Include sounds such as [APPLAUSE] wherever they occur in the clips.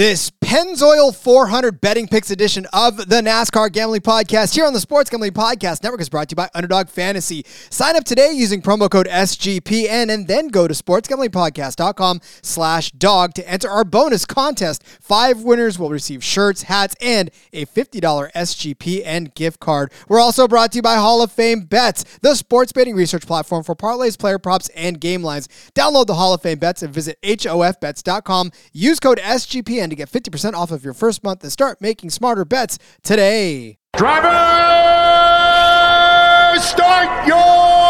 This Pennzoil 400 betting picks edition of the NASCAR Gambling Podcast here on the Sports Gambling Podcast Network is brought to you by Underdog Fantasy. Sign up today using promo code SGPN and then go to sportsgamblingpodcast.com slash dog to enter our bonus contest. Five winners will receive shirts, hats, and a $50 SGPN gift card. We're also brought to you by Hall of Fame Bets, the sports betting research platform for parlays, player props, and game lines. Download the Hall of Fame Bets and visit HOFBets.com. Use code SGPN to get 50% off of your first month and start making smarter bets today. Driver, start your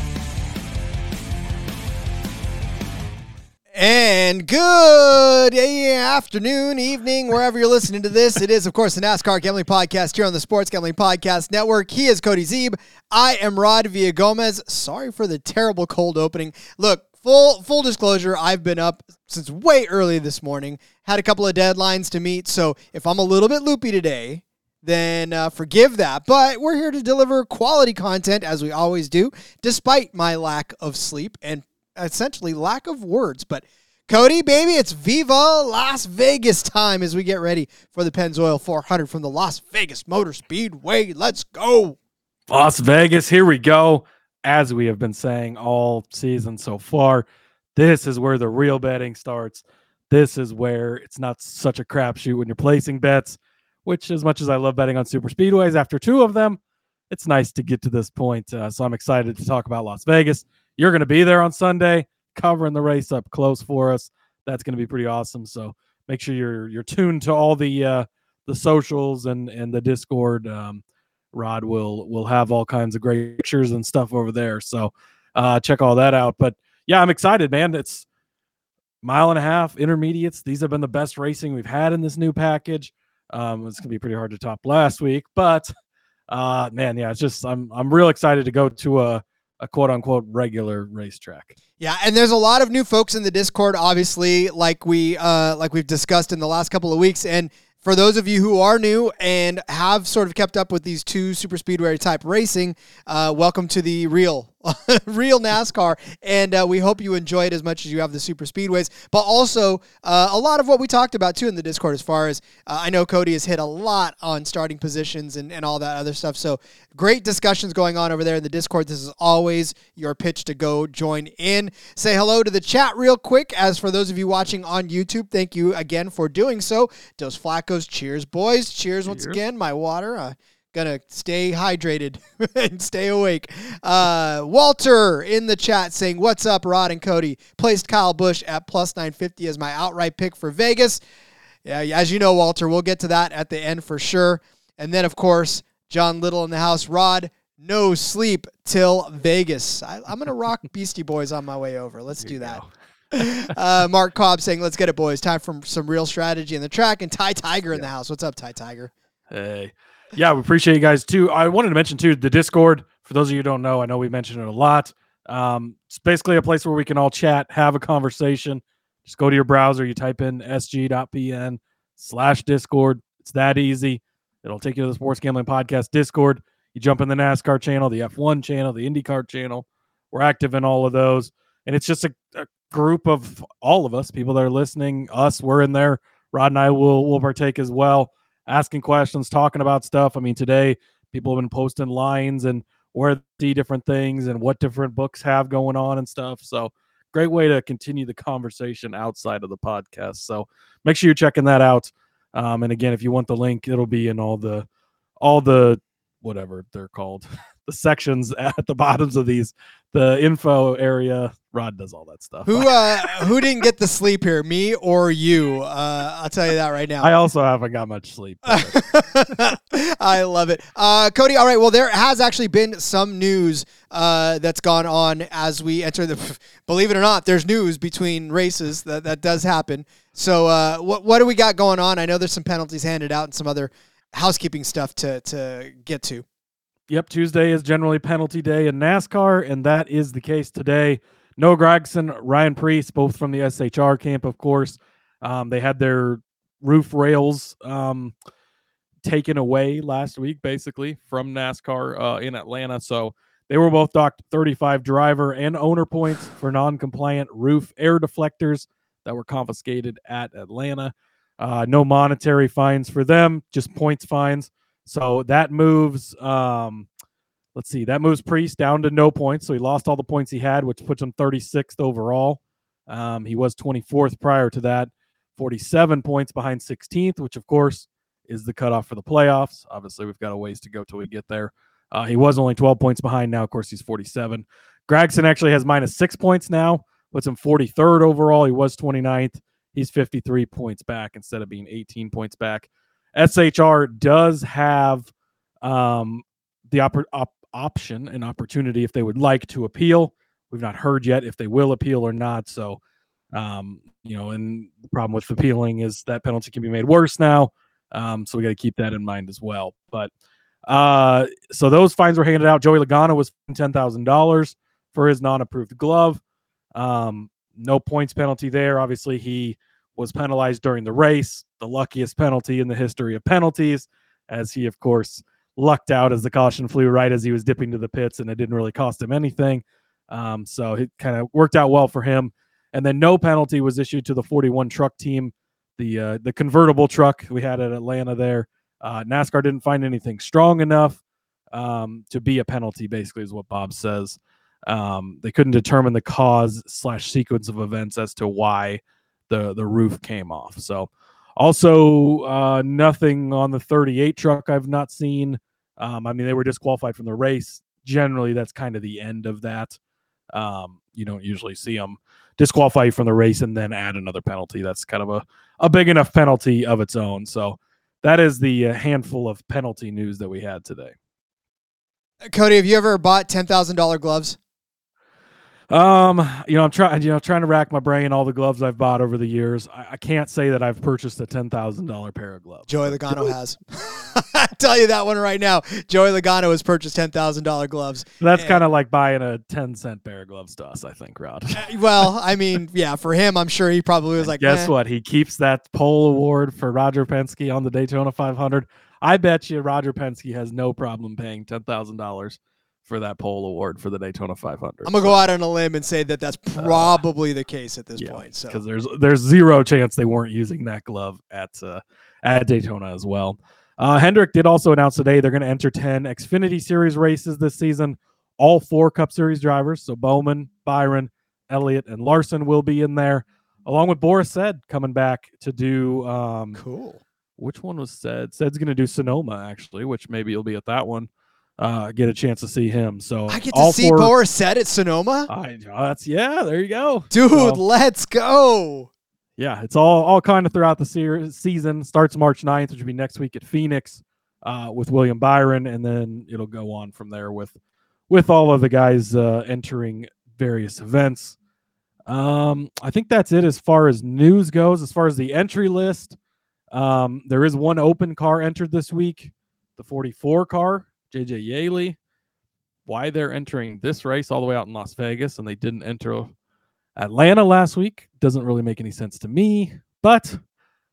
And good afternoon, evening, wherever you're listening to this. It is, of course, the NASCAR Gambling Podcast here on the Sports Gambling Podcast Network. He is Cody Zeeb. I am Rod Villagomez. Sorry for the terrible cold opening. Look, full full disclosure, I've been up since way early this morning. Had a couple of deadlines to meet, so if I'm a little bit loopy today, then uh, forgive that. But we're here to deliver quality content as we always do, despite my lack of sleep and essentially lack of words. But Cody, baby, it's Viva Las Vegas time as we get ready for the Pennzoil 400 from the Las Vegas Motor Speedway. Let's go. Las Vegas, here we go. As we have been saying all season so far, this is where the real betting starts. This is where it's not such a crapshoot when you're placing bets, which, as much as I love betting on super speedways, after two of them, it's nice to get to this point. Uh, so I'm excited to talk about Las Vegas. You're going to be there on Sunday, covering the race up close for us. That's going to be pretty awesome. So make sure you're you're tuned to all the uh, the socials and and the Discord. Um, Rod will will have all kinds of great pictures and stuff over there. So uh, check all that out. But yeah, I'm excited, man. It's mile and a half intermediates. These have been the best racing we've had in this new package. Um, it's gonna be pretty hard to top last week, but uh, man, yeah, it's just I'm I'm real excited to go to a a quote unquote regular racetrack. Yeah, and there's a lot of new folks in the Discord, obviously, like we uh, like we've discussed in the last couple of weeks, and for those of you who are new and have sort of kept up with these two super speedway type racing, uh, welcome to the real, [LAUGHS] real NASCAR. And uh, we hope you enjoy it as much as you have the super speedways. But also uh, a lot of what we talked about too in the Discord, as far as uh, I know, Cody has hit a lot on starting positions and, and all that other stuff. So great discussions going on over there in the Discord. This is always your pitch to go join in. Say hello to the chat real quick. As for those of you watching on YouTube, thank you again for doing so. Dos Flacos, cheers, boys. Cheers, once again. My water. Gonna stay hydrated [LAUGHS] and stay awake. Uh, Walter in the chat saying, "What's up, Rod and Cody?" Placed Kyle Busch at plus nine fifty as my outright pick for Vegas. Yeah, as you know, Walter, we'll get to that at the end for sure. And then, of course, John Little in the house. Rod, no sleep till Vegas. I, am gonna rock [LAUGHS] Beastie Boys on my way over. Let's do that. [LAUGHS] uh, Mark Cobb saying, "Let's get it, boys. Time for some real strategy in the track." And Ty Tiger in the house. What's up, Ty Tiger? Hey, yeah, we appreciate you guys too. I wanted to mention too the Discord. For those of you who don't know, I know we mentioned it a lot. Um, it's basically a place where we can all chat, have a conversation. Just go to your browser, you type in sg.pn slash Discord. It's that easy. It'll take you to the Sports Gambling Podcast Discord. You jump in the NASCAR channel, the F1 channel, the IndyCar channel. We're active in all of those. And it's just a, a group of all of us, people that are listening, us, we're in there. Rod and I will will partake as well, asking questions, talking about stuff. I mean, today people have been posting lines and where the different things and what different books have going on and stuff. So great way to continue the conversation outside of the podcast. So make sure you're checking that out. Um, and again, if you want the link, it'll be in all the all the whatever they're called, [LAUGHS] the sections [LAUGHS] at the bottoms of these, the info area. Rod does all that stuff. Who [LAUGHS] uh who didn't get the sleep here, me or you? Uh, I'll tell you that right now. I also haven't got much sleep. [LAUGHS] I love it. Uh, Cody, all right. Well, there has actually been some news uh, that's gone on as we enter the. [LAUGHS] Believe it or not, there's news between races that, that does happen. So, uh, what what do we got going on? I know there's some penalties handed out and some other housekeeping stuff to to get to. Yep, Tuesday is generally penalty day in NASCAR, and that is the case today. Noah Gragson, Ryan Preece, both from the SHR camp, of course. Um, they had their roof rails um, taken away last week, basically, from NASCAR uh, in Atlanta. So they were both docked 35 driver and owner points for non compliant roof air deflectors that were confiscated at Atlanta. Uh, no monetary fines for them, just points fines. So that moves. Um, let's see, that moves Preece down to no points. So he lost all the points he had, which puts him 36th overall. Um, he was 24th prior to that, 47 points behind 16th, which of course is the cutoff for the playoffs. Obviously, we've got a ways to go till we get there. Uh, he was only 12 points behind now. Of course, he's 47. Gragson actually has minus six points now, puts him 43rd overall. He was 29th. He's 53 points back instead of being 18 points back. SHR does have um, the op- op- option and opportunity if they would like to appeal. We've not heard yet if they will appeal or not. So, um, you know, and the problem with appealing is that penalty can be made worse now. Um, so we got to keep that in mind as well. But uh, so those fines were handed out. Joey Logano was ten thousand dollars for his non-approved glove. Um, no points penalty there. Obviously, he was penalized during the race, the luckiest penalty in the history of penalties, as he, of course, lucked out as the caution flew right as he was dipping to the pits, and it didn't really cost him anything. Um, so it kind of worked out well for him. And then no penalty was issued to the 41 truck team, the uh, the convertible truck we had at Atlanta there. Uh, NASCAR didn't find anything strong enough um, to be a penalty. Basically, is what Bob says. Um, they couldn't determine the cause slash sequence of events as to why the the roof came off. So also uh, nothing on the 38 truck I've not seen. Um, I mean, they were disqualified from the race. Generally, that's kind of the end of that. Um, you don't usually see them disqualify you from the race and then add another penalty. That's kind of a, a big enough penalty of its own. So that is the uh, handful of penalty news that we had today. Cody, have you ever bought ten thousand dollar gloves? Um, you know, I'm trying, you know, trying to rack my brain all the gloves I've bought over the years. I, I can't say that I've purchased a ten thousand dollar pair of gloves. Joey Logano has. [LAUGHS] I tell you that one right now. Joey Logano has purchased ten thousand dollar gloves. That's And- kind of like buying a ten cent pair of gloves to us, I think, Rod. Well, I mean, [LAUGHS] yeah, for him, I'm sure he probably was like, Guess "Meh." what? He keeps that pole award for Roger Penske on the Daytona 500. I bet you Roger Penske has no problem paying ten thousand dollars for that pole award for the Daytona 500. I'm gonna go out on a limb and say that that's probably the case at this Uh, Yeah, point. So because there's there's zero chance they weren't using that glove at uh, at Daytona as well. Uh, Hendrick did also announce today they're going to enter 10 Xfinity Series races this season. All four Cup Series drivers, so Bowman, Byron, Elliott, and Larson will be in there, along with Boris Said coming back to do. Um, cool. which one was Said? Said's going to do Sonoma actually, which maybe you'll be at that one. Uh, get a chance to see him. So I get to see four, Boris Said at Sonoma. I, oh, that's yeah. There you go, Dude, So- let's go. yeah, it's all all kind of throughout the series, season. Starts March 9th, which will be next week at Phoenix uh, with William Byron, and then it'll go on from there with with all of the guys uh, entering various events. Um, I think that's it as far as news goes. As far as the entry list, um, there is one open car entered this week, the 44 car, JJ Yeley. Why they're entering this race all the way out in Las Vegas and they didn't enter Atlanta last week doesn't really make any sense to me. But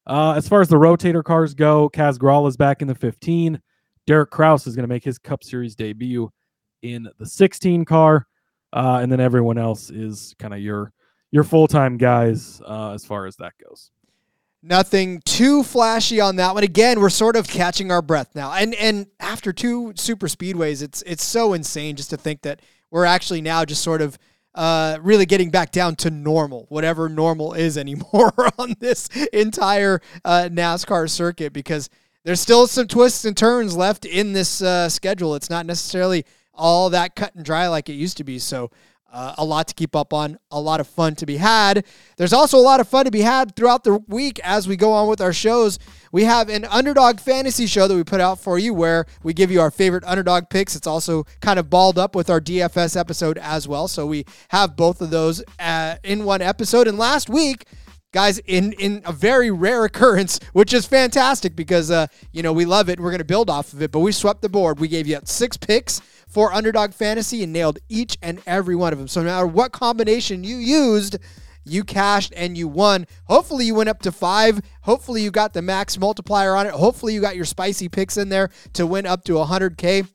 uh, as far as the rotator cars go, Kaz Grala is back in the 15. Derek Kraus is going to make his Cup Series debut in the 16 car, uh, and then everyone else is kind of your your full time guys uh, as far as that goes. Nothing too flashy on that one. Again, we're sort of catching our breath now. And and after two super speedways, it's it's so insane just to think that we're actually now just sort of uh, really getting back down to normal, whatever normal is anymore [LAUGHS] on this entire uh, NASCAR circuit. Because there's still some twists and turns left in this uh, schedule. It's not necessarily all that cut and dry like it used to be. So uh, a lot to keep up on, a lot of fun to be had. There's also a lot of fun to be had throughout the week as we go on with our shows. We have an underdog fantasy show that we put out for you where we give you our favorite underdog picks. It's also kind of balled up with our DFS episode as well. So we have both of those uh, in one episode. And last week, guys in in a very rare occurrence which is fantastic because uh you know we love it we're going to build off of it but we swept the board. We gave you six picks for underdog fantasy and nailed each and every one of them. So no matter what combination you used you cashed and you won. Hopefully you went up to five. Hopefully you got the max multiplier on it. Hopefully you got your spicy picks in there to win up to 100k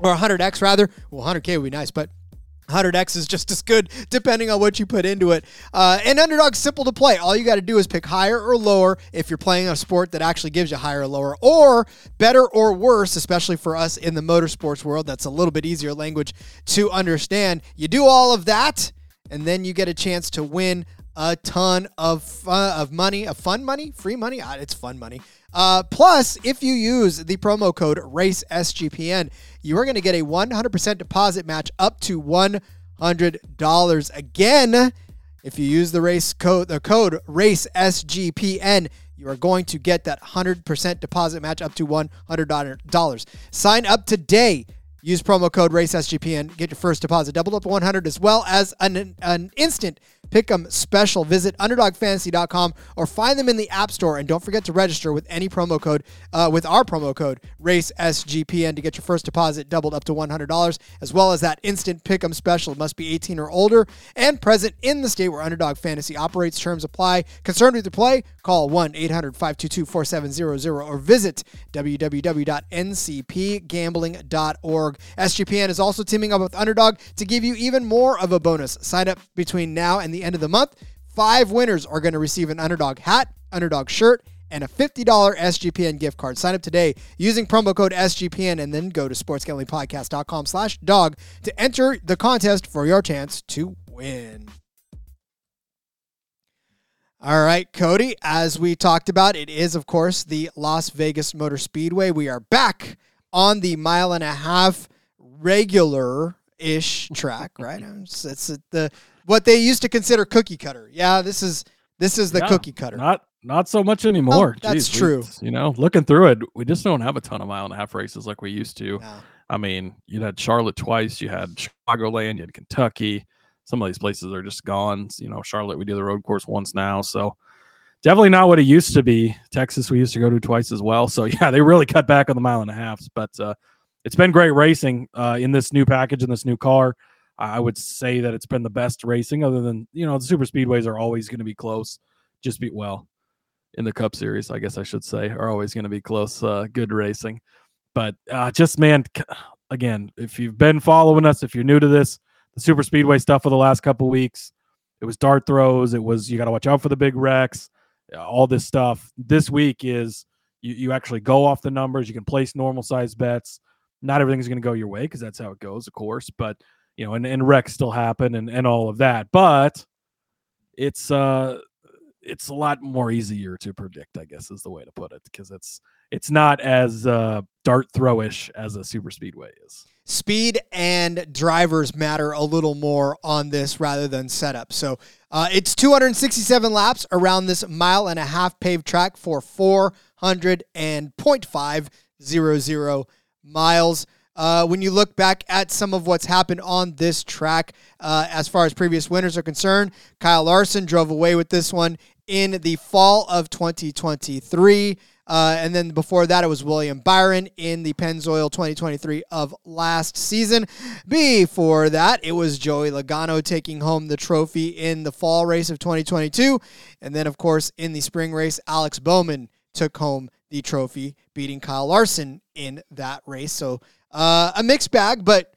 or 100x rather. Well 100k would be nice but 100x is just as good depending on what you put into it. Uh, and underdog's simple to play. All you got to do is pick higher or lower if you're playing a sport that actually gives you higher or lower, or better or worse, especially for us in the motorsports world. That's a little bit easier language to understand. You do all of that, and then you get a chance to win a ton of fun, of money, of fun money, free money. Ah, it's fun money. Uh, plus, if you use the promo code RACESGPN, you are going to get a 100% deposit match up to $100. Again, if you use the race code, the code RACESGPN, you are going to get that 100% deposit match up to $100. Sign up today. Use promo code RACESGPN. Get your first deposit doubled up to 100 as well as an, an instant pick'em special. Visit underdogfantasy.com or find them in the App Store. And don't forget to register with any promo code, uh, with our promo code RACESGPN to get your first deposit doubled up to $100, as well as that instant pick'em special. Must be 18 or older and present in the state where Underdog Fantasy operates. Terms apply. Concerned with your play? Call 1 800 522 4700 or visit www.ncpgambling.org. SGPN is also teaming up with Underdog to give you even more of a bonus. Sign up between now and the end of the month. Five winners are going to receive an Underdog hat, Underdog shirt, and a $50 SGPN gift card. Sign up today using promo code SGPN and then go to sportsgamblingpodcast.com slash dog to enter the contest for your chance to win. All right, Cody, as we talked about, it is, of course, the Las Vegas Motor Speedway. We are back on the mile and a half regular ish track, right? [LAUGHS] It's, it's the what they used to consider cookie cutter. Yeah, this is this is the Yeah, cookie cutter. Not not so much anymore. Oh, that's Jeez, we- true. you know, looking through it, we just don't have a ton of mile and a half races like we used to. No. I mean, you had Charlotte twice, you had Chicagoland, you had Kentucky. Some of these places are just gone. You know, Charlotte, we do the road course once now. So definitely not what it used to be. Texas, we used to go to twice as well. So [LAUGHS] yeah, they really cut back on the mile and a half. But uh, it's been great racing uh, in this new package in this new car. I would say that it's been the best racing, other than you know the super speedways are always going to be close. Just be well in the Cup Series, I guess I should say, are always going to be close. Uh, good racing, but uh, just man, again, if you've been following us, if you're new to this, the super speedway stuff for the last couple weeks, it was dart throws. It was you got to watch out for the big wrecks, uh, all this stuff. This week is you, you actually go off the numbers. You can place normal size bets. Not everything's going to go your way because that's how it goes, of course. But you know, and, and wrecks still happen and, and all of that. But it's uh it's a lot more easier to predict, I guess is the way to put it, because it's it's not as uh dart throwish as a super speedway is. speed and drivers matter a little more on this rather than setup. So uh, it's 267 laps around this mile and a half paved track for 400 and 0.500 miles. Uh, when you look back at some of what's happened on this track, uh, as far as previous winners are concerned, Kyle Larson drove away with this one in the fall of 2023. Uh, and then before that, it was William Byron in the Pennzoil 2023 of last season. Before that, it was Joey Logano taking home the trophy in the fall race of 2022. And then, of course, in the spring race, Alex Bowman took home the trophy, beating Kyle Larson in that race. So uh, a mixed bag, but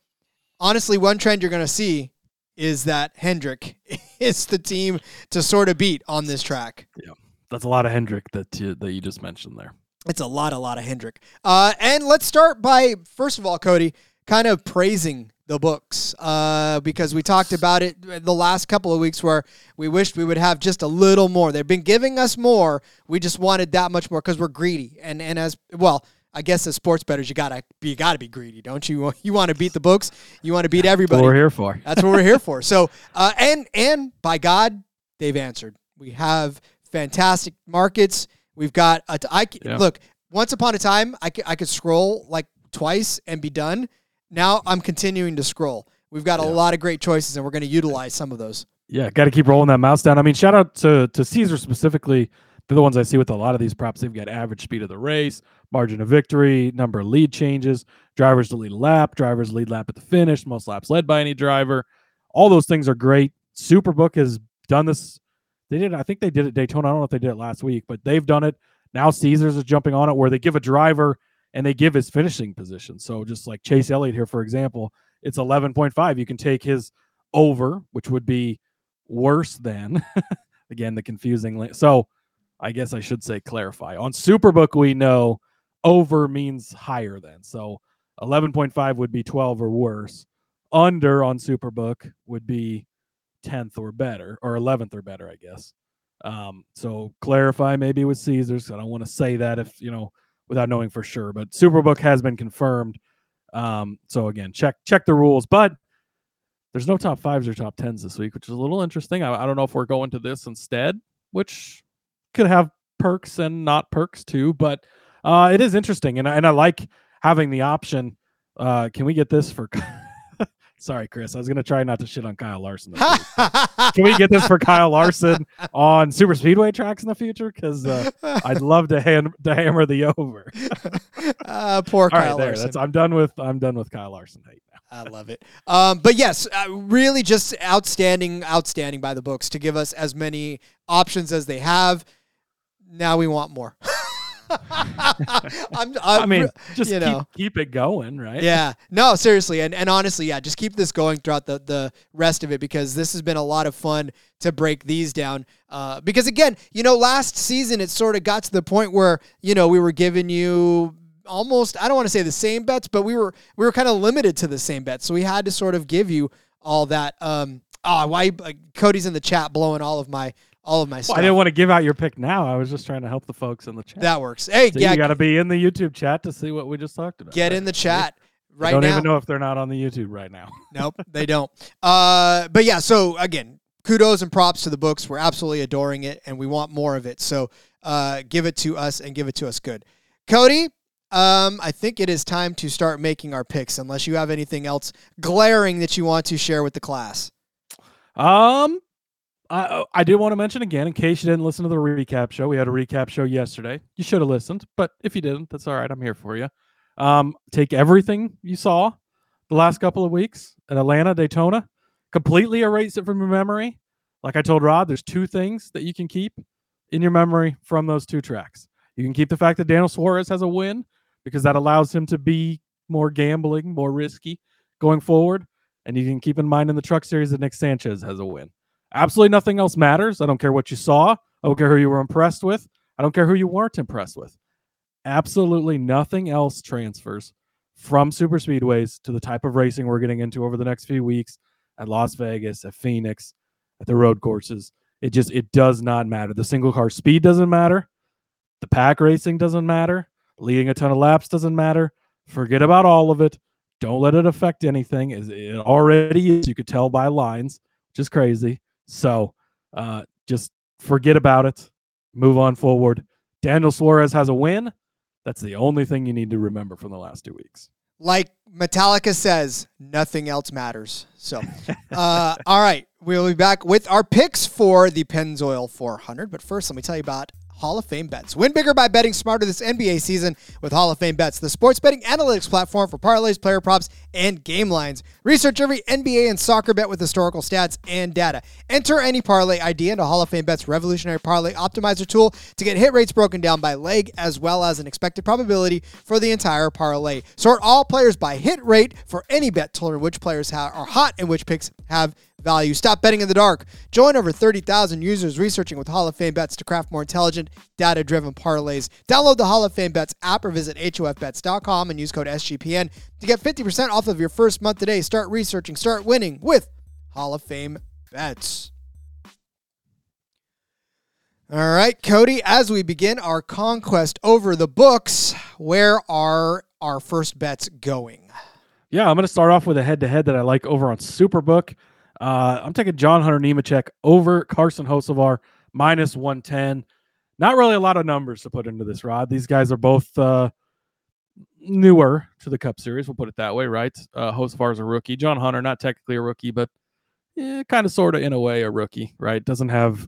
honestly, one trend you're going to see is that Hendrick [LAUGHS] is the team to sort of beat on this track. Yeah, that's a lot of Hendrick that you, that you just mentioned there. It's a lot, a lot of Hendrick. Uh, and let's start by, first of all, Cody, kind of praising the books uh, because we talked about it the last couple of weeks where we wished we would have just a little more. They've been giving us more. We just wanted that much more because we're greedy. And and as well, I guess as sports bettors, you gotta be you gotta be greedy, don't you? [LAUGHS] You want to beat the books. You want to beat That's everybody. what we're here for. That's what we're here for. [LAUGHS] So, uh, and and by God, they've answered. We have fantastic markets. We've got a t- I c- Yeah. look. Once upon a time, I could I could scroll like twice and be done. Now I'm continuing to scroll. We've got a lot of great choices, and we're going to utilize some of those. Yeah, got to keep rolling that mouse down. I mean, shout out to to Caesar specifically. They're the ones I see with a lot of these props. They've got average speed of the race, margin of victory, number of lead changes, drivers to lead lap, drivers lead lap at the finish, most laps led by any driver. All those things are great. Superbook has done this. They did. I think they did it Daytona. I don't know if they did it last week, but they've done it. Now Caesars is jumping on it where they give a driver and they give his finishing position. So just like Chase Elliott here, for example, it's 11.5. You can take his over, which would be worse than [LAUGHS] again the confusing. So I guess I should say clarify. On Superbook, we know over means higher than. So 11.5 would be 12 or worse. Under on Superbook would be 10th or better, or 11th or better, I guess. Um, so clarify maybe with Caesars. I don't want to say that if you know without knowing for sure, but Superbook has been confirmed. Um, so again, check check the rules, but there's no top fives or top tens this week, which is a little interesting. I, I don't know if we're going to this instead, which could have perks and not perks too, but uh, it is interesting, and I- and I like having the option. Uh, can we get this for? [LAUGHS] Sorry, Chris. I was gonna try not to shit on Kyle Larson. [LAUGHS] Can we get this for Kyle Larson on super speedway tracks in the future? Because uh, I'd love to hand to hammer the over. uh, [LAUGHS] poor All Kyle right, there. Larson. That's I'm done with I'm done with Kyle Larson hate. I love it. Um, but yes, uh, really just outstanding, outstanding by the books to give us as many options as they have. Now we want more. [LAUGHS] I'm, I I'm mean, just you keep, know. keep it going, right? yeah, no, seriously, and and honestly, yeah, just keep this going throughout the the rest of it because this has been a lot of fun to break these down. Uh, because again, you know, last season it sort of got to the point where you know we were giving you almost I don't want to say the same bets, but we were we were kind of limited to the same bets, so we had to sort of give you all that. Um, oh, why uh, Cody's in the chat blowing all of my all of my Well, stuff. I didn't want to give out your pick now. I was just trying to help the folks in the chat. that works. Hey, So yeah, you got to be in the YouTube chat to see what we just talked about. get right? in the chat I right don't now. even know if they're not on the YouTube right now. [LAUGHS] Nope, they don't. Uh, but yeah, so again, kudos and props to the books. We're absolutely adoring it, and we want more of it. So uh, give it to us and give it to us good. Cody, um, I think it is time to start making our picks. Unless you have anything else glaring that you want to share with the class. Um, I I did want to mention again, in case you didn't listen to the recap show, we had a recap show yesterday. You should have listened, but if you didn't, that's all right. I'm here for you. Um, take everything you saw the last couple of weeks at Atlanta, Daytona, completely erase it from your memory. Like I told Rod, there's two things that you can keep in your memory from those two tracks. You can keep the fact that Daniel Suarez has a win because that allows him to be more gambling, more risky going forward. And you can keep in mind in the truck series that Nick Sanchez has a win. Absolutely nothing else matters. I don't care what you saw. I don't care who you were impressed with. I don't care who you weren't impressed with. Absolutely nothing else transfers from super speedways to the type of racing we're getting into over the next few weeks at Las Vegas, at Phoenix, at the road courses. It just it does not matter. The single car speed doesn't matter. The pack racing doesn't matter. Leading a ton of laps doesn't matter. Forget about all of it. Don't let it affect anything. It already is? You could tell by lines, which is crazy. So uh, just forget about it. Move on forward. Daniel Suarez has a win. That's the only thing you need to remember from the last two weeks. Like Metallica says, nothing else matters. So, uh, [LAUGHS] all right, we'll be back with our picks for the Pennzoil 400. But first, let me tell you about Hall of Fame bets. Win bigger by betting smarter this NBA season with Hall of Fame bets, the sports betting analytics platform for parlays, player props, and game lines. Research every NBA and soccer bet with historical stats and data. Enter any parlay ID into Hall of Fame bets revolutionary parlay optimizer tool to get hit rates broken down by leg as well as an expected probability for the entire parlay. Sort all players by hit rate for any bet to learn which players are hot and which picks have value. Stop betting in the dark. Join over 30,000 users researching with Hall of Fame bets to craft more intelligent, data driven parlays. Download the Hall of Fame bets app or visit HOFbets.com and use code SGPN to get 50% off of your first month today. Start researching, start winning with Hall of Fame bets. All right, Cody, as we begin our conquest over the books, where are our first bets going? Yeah, I'm going to start off with a head to head that I like over on Superbook. Uh, I'm taking John Hunter Nemechek over Carson Hocevar minus 110. Not really a lot of numbers to put into this, Rod. These guys are both uh, newer to the Cup Series. We'll put it that way, right? Uh, is a rookie. John Hunter, not technically a rookie, but eh, kind of, sort of, in a way, a rookie, right? Doesn't have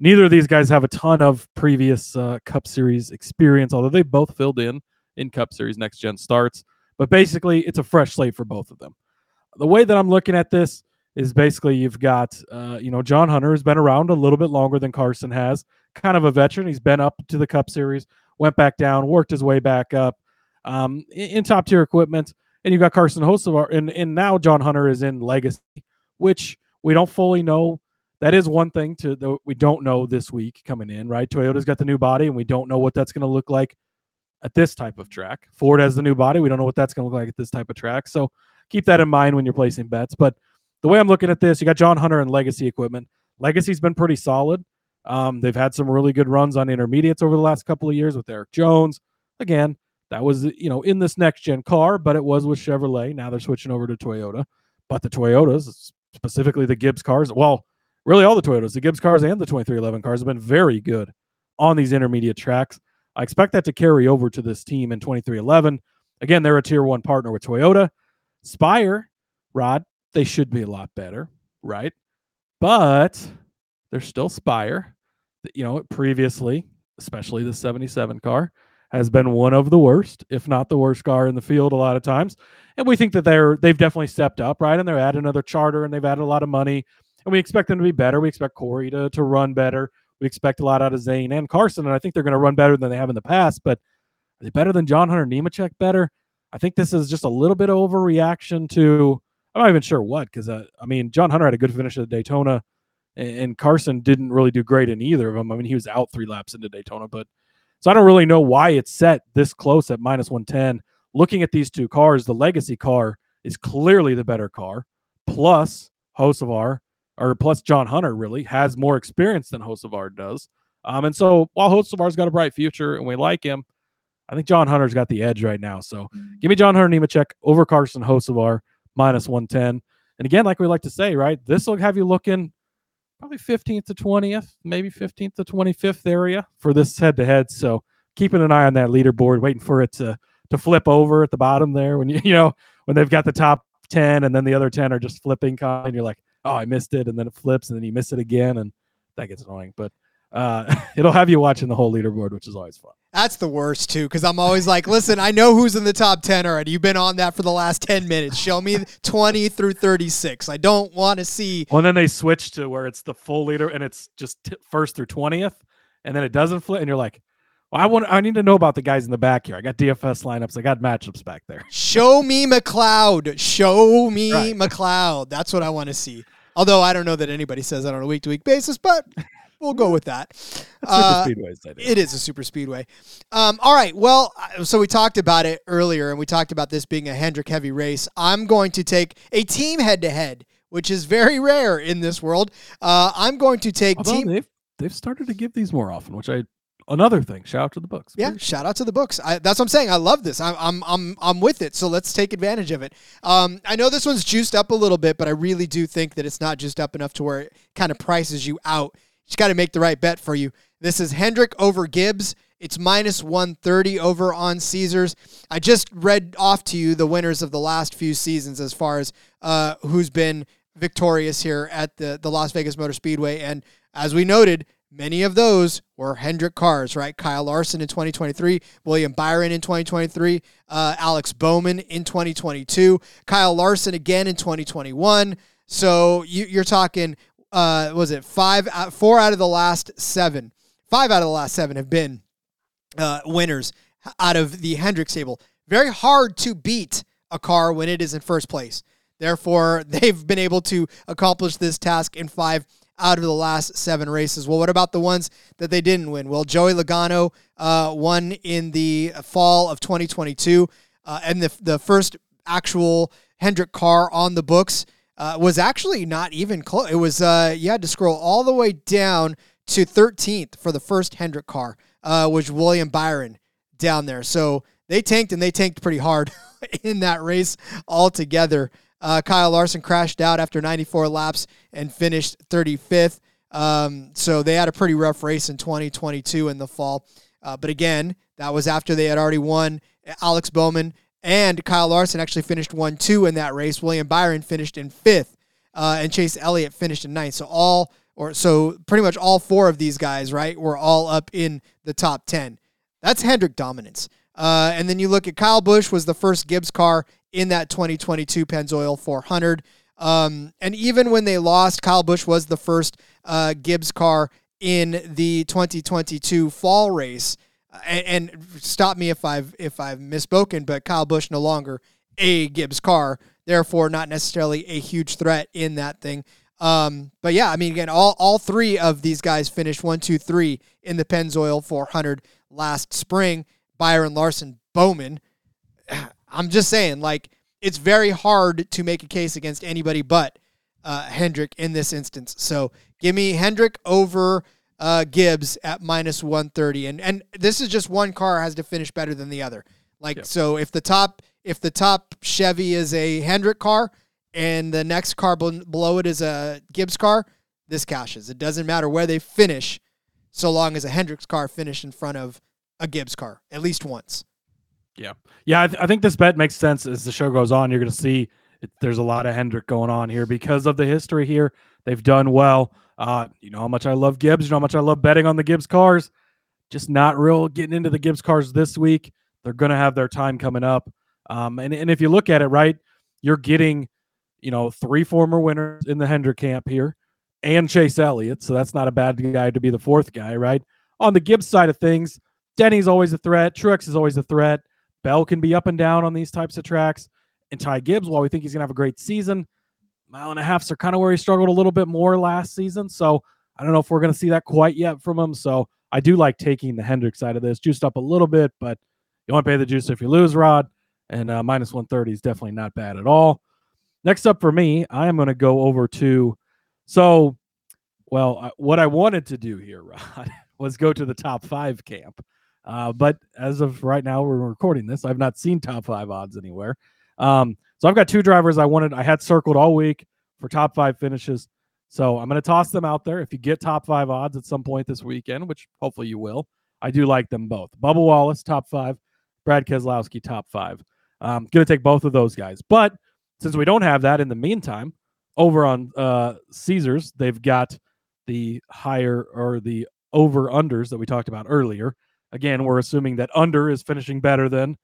neither of these guys have a ton of previous uh, Cup Series experience, although they both filled in in Cup Series next gen starts. But basically, it's a fresh slate for both of them. The way that I'm looking at this is basically you've got, uh, you know, John Hunter has been around a little bit longer than Carson has, kind of a veteran. He's been up to the Cup Series, went back down, worked his way back up um, in, in top tier equipment. And you've got Carson Hocevar, and, and now John Hunter is in Legacy, which we don't fully know. That is one thing to we don't know this week coming in, right? Toyota's got the new body, and we don't know what that's going to look like at this type of track. Ford has the new body. We don't know what that's going to look like at this type of track. So keep that in mind when you're placing bets. But the way I'm looking at this, you got John Hunter and Legacy equipment. Legacy's been pretty solid. Um, they've had some really good runs on intermediates over the last couple of years with Erik Jones. Again, that was you know in this next gen car, but it was with Chevrolet. Now they're switching over to Toyota. But the Toyotas, specifically the Gibbs cars, well, really all the Toyotas, the Gibbs cars and the 23XI cars have been very good on these intermediate tracks. I expect that to carry over to this team in 23XI. Again, they're a tier one partner with Toyota. Spire, Rod, they should be a lot better, right? But they're still Spire. You know, previously, especially the 77 car, has been one of the worst, if not the worst car in the field a lot of times. And we think that they're they've definitely stepped up, right? And they're adding another charter and they've added a lot of money. And we expect them to be better. We expect Corey to, to run better. We expect a lot out of Zane and Carson, and I think they're going to run better than they have in the past. But are they better than John Hunter Nemechek? Better? I think this is just a little bit of overreaction to. I'm not even sure what, because uh, I mean, John Hunter had a good finish at Daytona, and, and Carson didn't really do great in either of them. I mean, he was out three laps into Daytona, but so I don't really know why it's set this close at minus 110. Looking at these two cars, the legacy car is clearly the better car. Plus, Hocevar or plus John Hunter really has more experience than Hocevar does. Um, and so while Hocevar's got a bright future and we like him, I think John Hunter's got the edge right now. So give me John Hunter Nemechek over Carson Hocevar minus 110. And again, like we like to say, right, this will have you looking probably 15th to 20th, maybe 15th to 25th area for this head to head. So keeping an eye on that leaderboard, waiting for it to to flip over at the bottom there when you [LAUGHS] you know when they've got the top 10 and then the other 10 are just flipping and you're like oh, I missed it, and then it flips, and then you miss it again, and that gets annoying. But uh, [LAUGHS] it'll have you watching the whole leaderboard, which is always fun. That's the worst too, because I'm always like, listen, I know who's in the top ten already. You've been on that for the last ten minutes. Show me 20 through 36. I don't want to see. Well, and then they switch to where it's the full leader, and it's just t- first through 20th, and then it doesn't flip, and you're like, well, I want. I need to know about the guys in the back here. I got DFS lineups. I got matchups back there. [LAUGHS] Show me McLeod. Show me right. McLeod. That's what I want to see. Although I don't know that anybody says that on a week to week basis, but [LAUGHS] we'll go with that. Uh, it is a super speedway. Um, all right. Well, so we talked about it earlier, and we talked about this being a Hendrick heavy race. I'm going to take a team head to head, which is very rare in this world. Uh, I'm going to take Although team. They've, they've started to give these more often, which I another thing. Shout out to the books. Yeah, shout out to the books. I, that's what I'm saying. I love this. I'm I'm I'm I'm with it. So let's take advantage of it. Um, I know this one's juiced up a little bit, but I really do think that it's not juiced up enough to where it kind of prices you out. Just got to make the right bet for you. This is Hendrick over Gibbs. It's minus 130 over on Caesars. I just read off to you the winners of the last few seasons as far as uh, who's been victorious here at the, the Las Vegas Motor Speedway. And as we noted, Many of those were Hendrick cars, right? Kyle Larson in 2023, William Byron in 2023, uh, Alex Bowman in 2022, Kyle Larson again in 2021. So you, are talking, uh, was it five, uh, four out of the last seven, five out of the last seven have been uh, winners out of the Hendrick stable. Very hard to beat a car when it is in first place. Therefore, [LAUGHS] they've been able to accomplish this task in five out of the last seven races. Well, what about the ones that they didn't win? Well, Joey Logano uh, won in the fall of 2022, uh, and the the first actual Hendrick car on the books uh, was actually not even close. It was uh, you had to scroll all the way down to 13th for the first Hendrick car, uh, which William Byron down there. So they tanked and they tanked pretty hard [LAUGHS] in that race altogether. Uh, Kyle Larson crashed out after 94 laps and finished 35th. Um, so they had a pretty rough race in 2022 in the fall. Uh, but again, that was after they had already won. Alex Bowman and Kyle Larson actually finished 1 2 in that race. William Byron finished in fifth, uh, and Chase Elliott finished in ninth. So all, or so pretty much all four of these guys, right, were all up in the top 10. That's Hendrick dominance. Uh, and then you look at Kyle Busch was the first Gibbs car in that 2022 Pennzoil 400. Um, and even when they lost, Kyle Busch was the first uh, Gibbs car in the 2022 fall race. And, and, stop me if I've if I've misspoken, but Kyle Busch no longer a Gibbs car, therefore not necessarily a huge threat in that thing. Um, but yeah, I mean, again, all all three of these guys finished one, two, three in the Pennzoil 400 last spring. Byron Larson, Bowman. [SIGHS] I'm just saying, like, it's very hard to make a case against anybody but uh, Hendrick in this instance. So give me Hendrick over uh, Gibbs at minus 130. And and this is just one car has to finish better than the other. Like yep. so if the top if the top Chevy is a Hendrick car and the next car below it is a Gibbs car, this cashes. It doesn't matter where they finish so long as a Hendricks car finish in front of a Gibbs car at least once. Yeah, yeah. I, th- I think this bet makes sense as the show goes on. You're going to see it, there's a lot of Hendrick going on here because of the history here. They've done well. Uh, you know how much I love Gibbs. You know how much I love betting on the Gibbs cars. Just not real getting into the Gibbs cars this week. They're going to have their time coming up. Um, and, and if you look at it, right, you're getting, you know, three former winners in the Hendrick camp here and Chase Elliott. So that's not a bad guy to be the fourth guy, right? On the Gibbs side of things, Denny's always a threat. Truex is always a threat. Bell can be up and down on these types of tracks. And Ty Gibbs, while we think he's going to have a great season, mile and a halfs are kind of where he struggled a little bit more last season. So I don't know if we're going to see that quite yet from him. So I do like taking the Hendrick side of this, juiced up a little bit, but you want to pay the juice if you lose, Rod. And uh, minus 130 is definitely not bad at all. Next up for me, I am going to go over to. So, well, uh, what I wanted to do here, [LAUGHS] Rod, was go to the top five camp. Uh, but as of right now, we're recording this. I've not seen top five odds anywhere. Um, so I've got two drivers I wanted, I had circled all week for top five finishes. So I'm going to toss them out there. If you get top five odds at some point this weekend, which hopefully you will, I do like them both. Bubba Wallace, top five. Brad Keselowski, top five. I'm going to take both of those guys. But since we don't have that in the meantime, over on uh, Caesars, they've got the higher or the over unders that we talked about earlier. Again, we're assuming that under is finishing better than.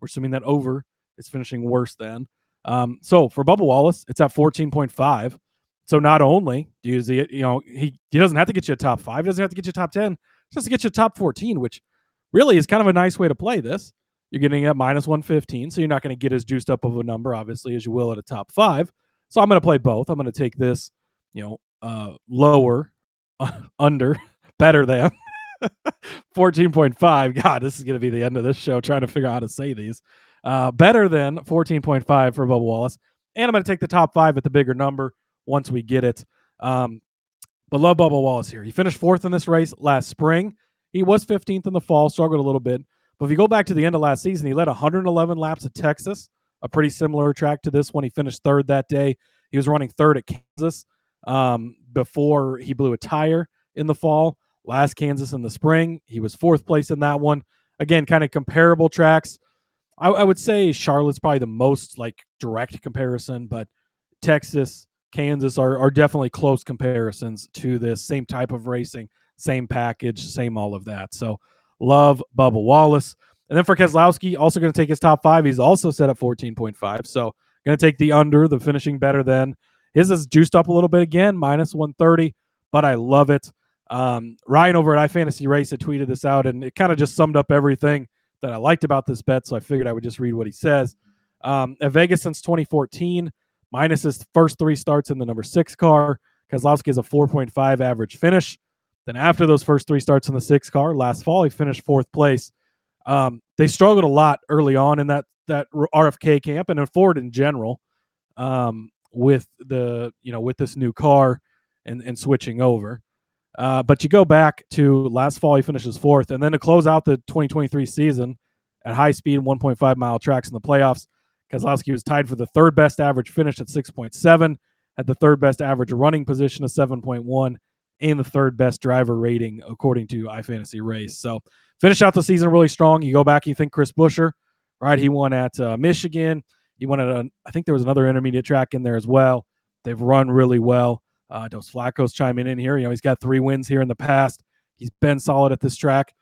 We're assuming that over is finishing worse than. Um, so for Bubba Wallace, it's at 14.5. So not only do you see it, you know, he, he doesn't have to get you a top five, doesn't have to get you a top 10, just to get you a top 14, which really is kind of a nice way to play this. You're getting at minus 115, so you're not going to get as juiced up of a number, obviously, as you will at a top five. So I'm going to play both. I'm going to take this, you know, uh, lower, uh, [LAUGHS] under, [LAUGHS] better than [LAUGHS] 14.5. God, this is going to be the end of this show trying to figure out how to say these. Uh, better than 14.5 for Bubba Wallace. And I'm going to take the top five at the bigger number once we get it. Um, but love Bubba Wallace here. He finished fourth in this race last spring. He was 15th in the fall, struggled a little bit. But if you go back to the end of last season, he led 111 laps at Texas, a pretty similar track to this one. He finished third that day. He was running third at Kansas um, before he blew a tire in the fall last Kansas in the spring. He was fourth place in that one. Again, kind of comparable tracks. I, I, would say Charlotte's probably the most like direct comparison, but Texas, Kansas are, are definitely close comparisons to this same type of racing, same package, same all of that. So love Bubba Wallace. And then for Keselowski, also going to take his top five. He's also set at 14.5. So going to take the under, the finishing better than. His is juiced up a little bit again, minus 130, but I love it. Um, Ryan over at iFantasy Race had tweeted this out, and it kind of just summed up everything that I liked about this bet. So I figured I would just read what he says. Um, at Vegas since 2014, minus his first three starts in the number six car. Keselowski has a 4.5 average finish. Then after those first three starts in the six car last fall, he finished fourth place. Um, they struggled a lot early on in that that RFK camp and in Ford in general, um, with the you know with this new car and and switching over. Uh, but you go back to last fall, he finishes fourth, and then to close out the 2023 season at high speed, 1.5 mile tracks in the playoffs, Keselowski was tied for the third best average finish at 6.7, had the third best average running position of 7.1, and the third best driver rating according to iFantasy Race. So finish out the season really strong. You go back, you think Chris Buescher, right? He won at uh, Michigan. He won at a, I think there was another intermediate track in there as well. They've run really well. Uh, Dos Flacco's chiming in here. You know, he's got three wins here in the past. He's been solid at this track.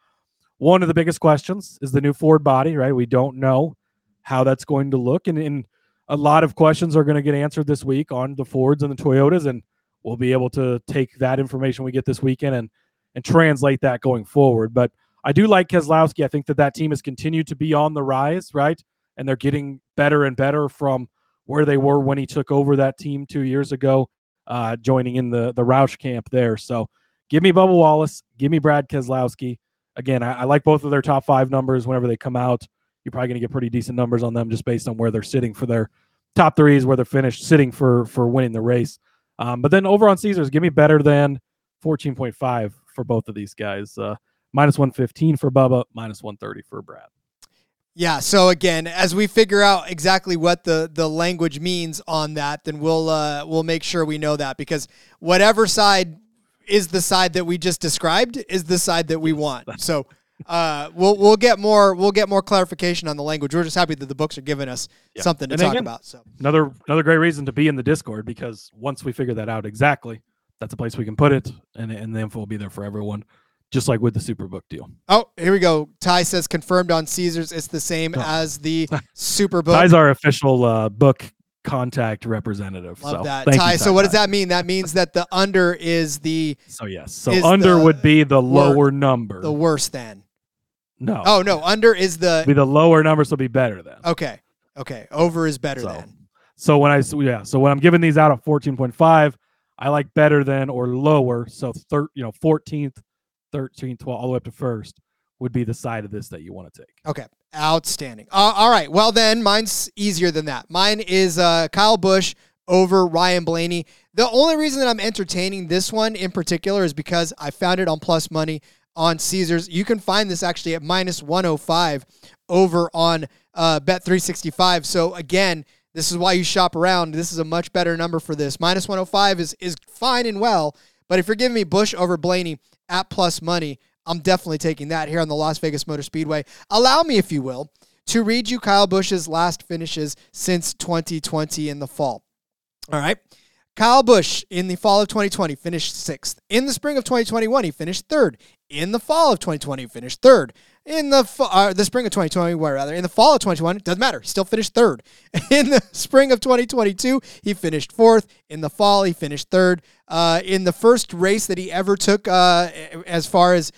One of the biggest questions is the new Ford body, right? We don't know how that's going to look. And, and a lot of questions are going to get answered this week on the Fords and the Toyotas. And we'll be able to take that information we get this weekend and, and translate that going forward. But I do like Keselowski. I think that that team has continued to be on the rise, right? And they're getting better and better from where they were when he took over that team two years ago, uh, joining in the the Roush camp there. So give me Bubba Wallace, give me Brad Keselowski. Again, I, I like both of their top five numbers whenever they come out. You're probably going to get pretty decent numbers on them just based on where they're sitting for their top threes, where they're finished sitting for for winning the race. Um, but then over on Caesars, give me better than 14.5 for both of these guys. Uh, minus 115 for Bubba, minus 130 for Brad. Yeah. So again, as we figure out exactly what the the language means on that, then we'll uh, we'll make sure we know that because whatever side is the side that we just described is the side that we want. So uh, we'll we'll get more we'll get more clarification on the language. We're just happy that the books are giving us yeah. something to and talk again, about. So another another great reason to be in the Discord because once we figure that out exactly, that's a place we can put it, and and the info will be there for everyone just like with the Superbook deal. Oh, here we go. Ty says confirmed on Caesars. It's the same oh. as the [LAUGHS] Superbook. Ty's our official uh, book contact representative. Love so, that, Ty. You, so what does that mean? That means that the under is the. So yes. So under would be the lower wor- number. The worse than. No. Oh no, under is the. Be the lower number, so be better than. Okay. Okay. Over is better so, than. So when I yeah, so when I'm giving these out at 14.5, I like better than or lower. So third, you know, 14th 13, 12, all the way up to first would be the side of this that you want to take. Okay. Outstanding. Uh, all right. Well, then mine's easier than that. Mine is uh, Kyle Busch over Ryan Blaney. The only reason that I'm entertaining this one in particular is because I found it on plus money on Caesars. You can find this actually at minus 105 over on uh, Bet365. So again, this is why you shop around. This is a much better number for this. Minus 105 is is fine and well, but if you're giving me Busch over Blaney, at plus money, I'm definitely taking that here on the Las Vegas Motor Speedway. Allow me, if you will, to read you Kyle Busch's last finishes since 2020 in the fall. All right. Kyle Busch in the fall of 2020 finished sixth. In the spring of 2021, he finished third. In the fall of 2020, finished third. In the uh, the spring of 2020, or rather, in the fall of 2021, doesn't matter. Still finished third. [LAUGHS] In the spring of 2022, he finished fourth. In the fall, he finished third. Uh, in the first race that he ever took, uh, as far as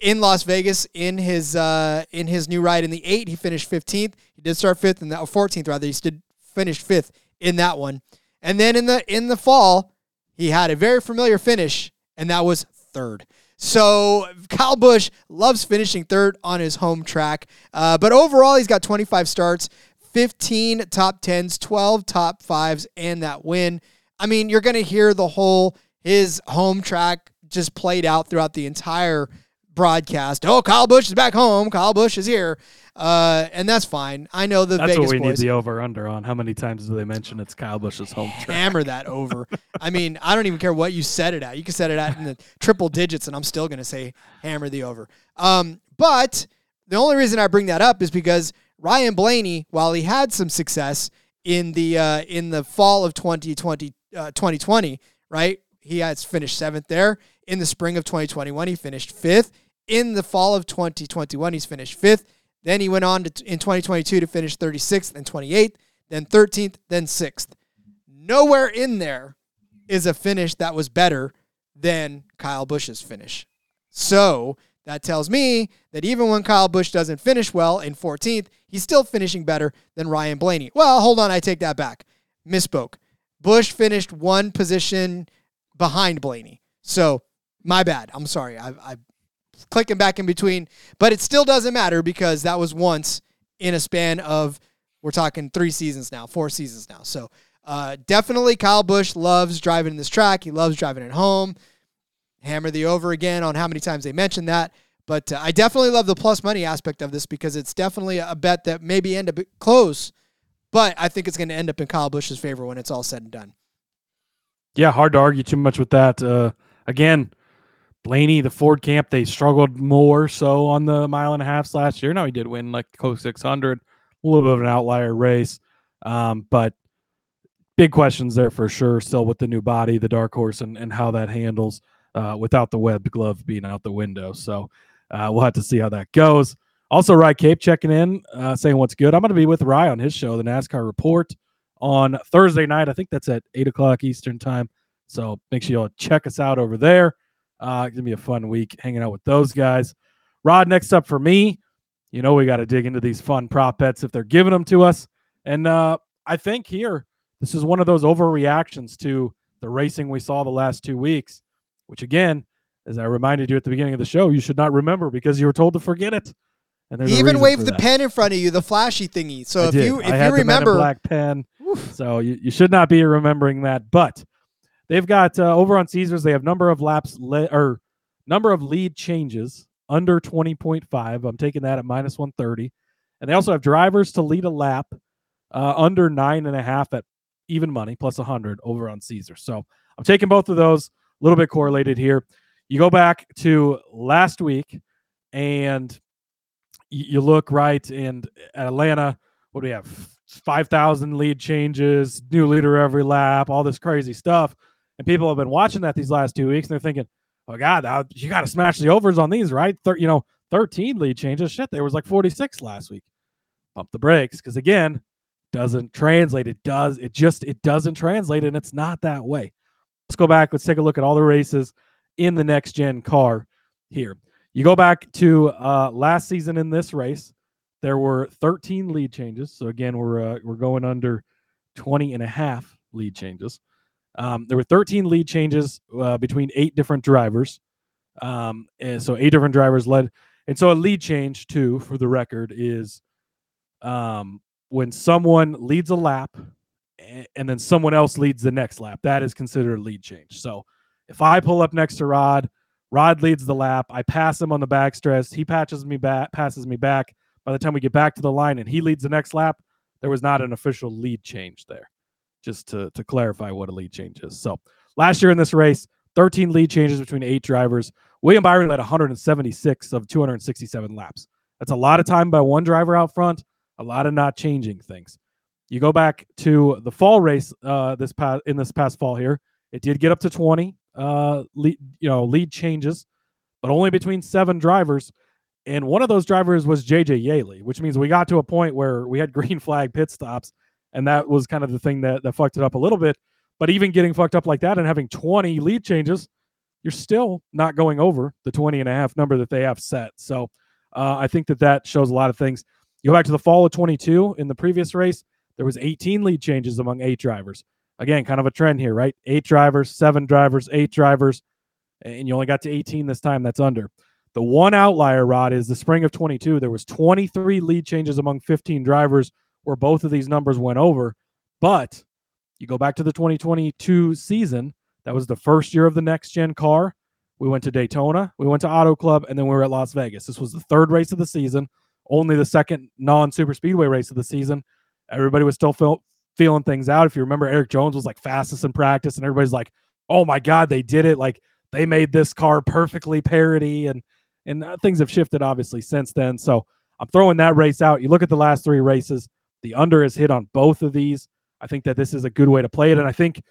in Las Vegas, in his uh, in his new ride in the eight, he finished 15th. He did start fifth in that, 14th rather. He did finished fifth in that one. And then in the in the fall, he had a very familiar finish, and that was third. So Kyle Busch loves finishing third on his home track. Uh, but overall, he's got 25 starts, 15 top 10s, 12 top fives, and that win. I mean, you're going to hear the whole his home track just played out throughout the entire broadcast. Oh, Kyle Busch is back home. Kyle Busch is here. Uh, and that's fine. I know the that's Vegas what we boys. need the over under on. How many times do they mention it's Kyle Busch's home track? Hammer that over. [LAUGHS] I mean, I don't even care what you set it at. You can set it at in the triple digits, and I'm still going to say hammer the over. Um, but the only reason I bring that up is because Ryan Blaney, while he had some success in the uh, in the fall of 2020, uh, 2020, right? He has finished seventh there. In the spring of 2021, he finished fifth. In the fall of 2021, he's finished fifth. Then he went on to, in 2022 to finish 36th and 28th, then 13th, then 6th. Nowhere in there is a finish that was better than Kyle Busch's finish. So that tells me that even when Kyle Busch doesn't finish well in 14th, he's still finishing better than Ryan Blaney. Well, hold on, I take that back. Misspoke. Busch finished one position behind Blaney. So my bad. I'm sorry. I, I clicking back in between, but it still doesn't matter because that was once in a span of We're talking three seasons now, four seasons now. So uh, definitely Kyle Busch loves driving this track. He loves driving it home. Hammer the over again on how many times they mentioned that. But uh, I definitely love the plus money aspect of this because it's definitely a bet that maybe end up close, but I think it's going to end up in Kyle Busch's favor when it's all said and done. Yeah, hard to argue too much with that. Uh, again, Blaney, the Ford camp, they struggled more so on the mile and a half last year. Now he did win like close 600, a little bit of an outlier race, um, but big questions there for sure. Still with the new body, the dark horse, and, and how that handles uh, without the webbed glove being out the window. So uh, we'll have to see how that goes. Also, Rye Cape checking in, uh, saying what's good. I'm going to be with Rye on his show, the NASCAR Report, on Thursday night. I think that's at eight o'clock Eastern time. So make sure y'all check us out over there. Uh, it's gonna be a fun week hanging out with those guys. Rod, next up for me. You know we got to dig into these fun prop bets if they're giving them to us, and uh, I think here this is one of those overreactions to the racing we saw the last two weeks, which again, as I reminded you at the beginning of the show, you should not remember because you were told to forget it. And he even waved the pen in front of you, the flashy thingy. So I if did. you if you remember, the black pen, so you, you should not be remembering that. But they've got uh, over on Caesars, they have number of laps le- or number of lead changes under twenty point five. I'm taking that at minus one thirty, and they also have drivers to lead a lap uh, under nine and a half at even money plus 100 over on Caesar. So I'm taking both of those, a little bit correlated here. You go back to last week and you look right, and at Atlanta, what do we have? 5,000 lead changes, new leader every lap, all this crazy stuff. And people have been watching that these last two weeks, and they're thinking, oh, God, you got to smash the overs on these, right? Thir- you know, 13 lead changes. Shit, there was like 46 last week. Pump the brakes because, again, doesn't translate. It does. It just it doesn't translate, and it's not that way. Let's go back. Let's take a look at all the races in the next gen car here. You go back to uh, last season in this race, there were 13 lead changes. So again, we're uh, we're going under 20 and a half lead changes. Um, there were 13 lead changes uh, between eight different drivers. Um, and so eight different drivers led. And so a lead change too, for the record, is um, when someone leads a lap and then someone else leads the next lap. That is considered a lead change. So if I pull up next to Rod, Rod leads the lap. I pass him on the back backstretch. He patches me back, passes me back. By the time we get back to the line and he leads the next lap, there was not an official lead change there. Just to to clarify what a lead change is. So last year in this race, 13 lead changes between eight drivers. William Byron led 176 of 267 laps. That's a lot of time by one driver out front a lot of not changing things. You go back to the fall race uh, this past in this past fall here. It did get up to 20 uh, lead, you know lead changes, but only between seven drivers. And one of those drivers was JJ Yeley, which means we got to a point where we had [LAUGHS] green flag pit stops, and that was kind of the thing that, that fucked it up a little bit. But even getting fucked up like that and having 20 lead changes, you're still not going over the 20 and a half number that they have set. So uh, I think that that shows a lot of things. You go back to the fall of 22 in the previous race, there was 18 lead changes among eight drivers. Again, kind of a trend here, right? Eight drivers, seven drivers, eight drivers, and you only got to 18 this time. That's under. The one outlier, Rod, is the spring of 22. There was 23 lead changes among 15 drivers, where both of these numbers went over. But you go back to the 2022 season. That was the first year of the next gen car. We went to Daytona, we went to Auto Club, and then we were at Las Vegas. This was the third race of the season only the second non super speedway race of the season. Everybody was still feel, feeling things out. If you remember, Erik Jones was like fastest in practice, and everybody's like, "Oh my god, they did it! Like they made this car perfectly parity." And and uh, things have shifted obviously since then. So I'm throwing that race out. You look at the last three races, the under is hit on both of these. I think that this is a good way to play it, and I think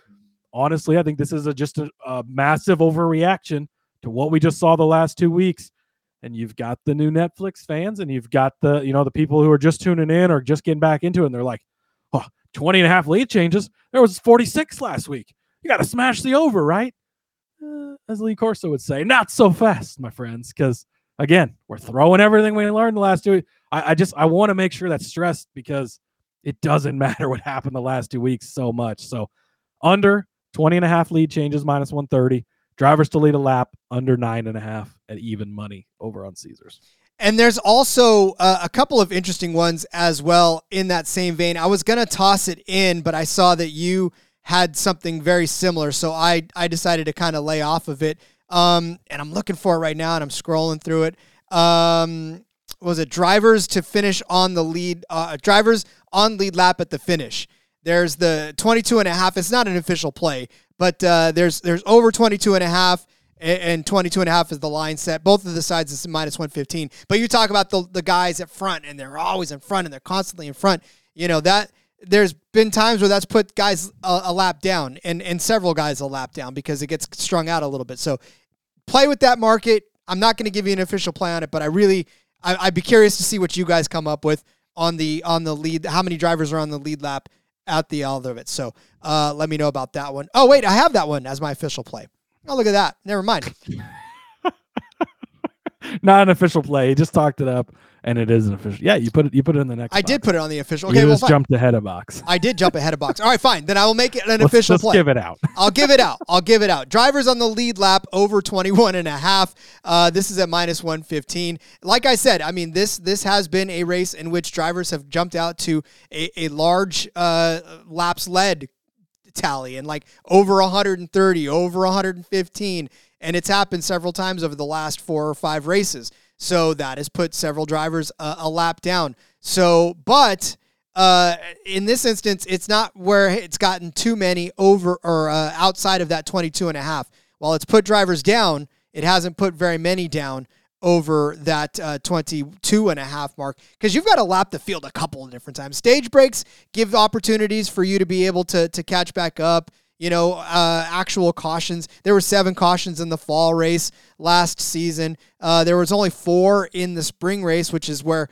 honestly, I think this is a, just a, a massive overreaction to what we just saw the last two weeks and you've got the new Netflix fans and you've got the, you know, the people who are just tuning in or just getting back into it and they're like, oh, 20 and a half lead changes. There was 46 last week. You got to smash the over, right? Uh, as Lee Corso would say, not so fast, my friends, because again, we're throwing everything we learned the last two. I, I just I want to make sure that's stressed because it doesn't [LAUGHS] matter what happened the last two weeks so much. So under 20 and a half lead changes minus 130. Drivers to lead a lap under nine and a half at even money over on Caesars. And there's also uh, a couple of interesting ones as well in that same vein. I was going to toss it in, but I saw that you had something very similar. So I, I decided to kind of lay off of it. Um, and I'm looking for it right now and I'm scrolling through it. Um, was it drivers to finish on the lead, uh, drivers on lead lap at the finish? There's the 22 and a half. It's not an official play, but uh, there's there's over 22 and a half and 22 and a half is the line set. Both of the sides is minus 115. But you talk about the, the guys at front, and they're always in front, and they're constantly in front. You know, that there's been times where that's put guys a, a, lap down and, and several guys a lap down because it gets strung out a little bit. So play with that market. I'm not going to give you an official play on it, but I really, I, I'd be curious to see what you guys come up with on the on the lead. How many drivers are on the lead lap at the end of it? So uh, let me know about that one. Oh wait, I have that one as my official play. Oh, look at that. Never mind. [LAUGHS] Not an official play. He just talked it up, and it is an official. Yeah, you put it. You put it in the next. I box. did put it on the official. Okay, you well, just fine. jumped ahead of box. I did jump ahead of box. All right, fine. Then I will make it an Let's official just play. give it out. I'll give it out. I'll give it out. Drivers on the lead lap over 21 and a half. Uh, this is at minus 115. Like I said, I mean this this has been a race in which drivers have jumped out to a, a large uh, laps led tally and like over 130, over 115 and it's happened several times over the last four or five races. So that has put several drivers uh, a lap down. So, but uh, in this instance, it's not where it's gotten too many over or uh, outside of that 22 and a half. While it's put drivers down, it hasn't put very many down over that uh, 22 and a half mark because you've got to lap the field a couple of different times. Stage breaks give opportunities for you to be able to, to catch back up you know, uh, actual cautions. There were seven cautions in the fall race last season. Uh, there was only four in the spring race, which is where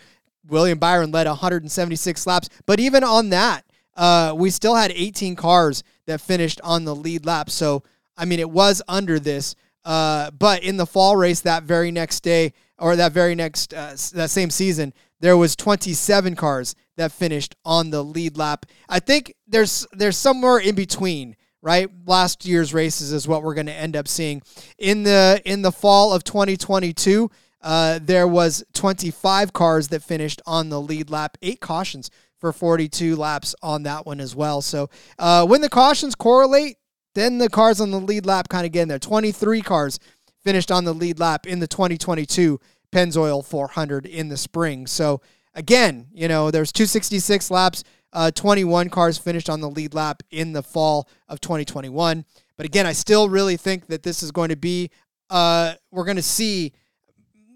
William Byron led 176 laps. But even on that, uh, we still had 18 cars that finished on the lead lap. So, I mean, it was under this. Uh, but in the fall race that very next day, or that very next, uh, that same season, there was 27 cars that finished on the lead lap. I think there's there's somewhere in between right? Last year's races is what we're going to end up seeing in the in the fall of 2022. Uh, there was 25 cars that finished on the lead lap, eight cautions for 42 laps on that one as well. So uh, when the cautions correlate, then the cars on the lead lap kind of get in there. 23 cars finished on the lead lap in the 2022 Pennzoil 400 in the spring. So again, you know, there's 266 laps. Uh, 21 cars finished on the lead lap in the fall of 2021. But again, I still really think that this is going to be, uh, we're going to see,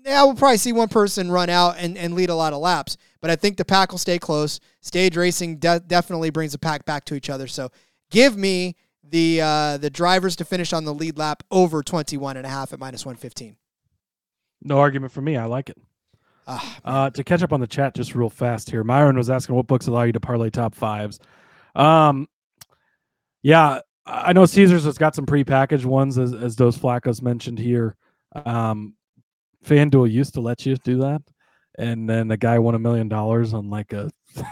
yeah, we'll probably see one person run out and, and lead a lot of laps. But I think the pack will stay close. Stage racing de- definitely brings the pack back to each other. So give me the uh, the drivers to finish on the lead lap over 21 and a half at minus 115. No argument for me. I like it. Ah, Uh, to catch up on the chat just real fast here, Myron was asking what books allow you to parlay top fives. Um, yeah, I know Caesars has got some prepackaged ones, as, as those Flacos mentioned here. Um, FanDuel used to let you do that, and then the guy won a million dollars on like a [LAUGHS]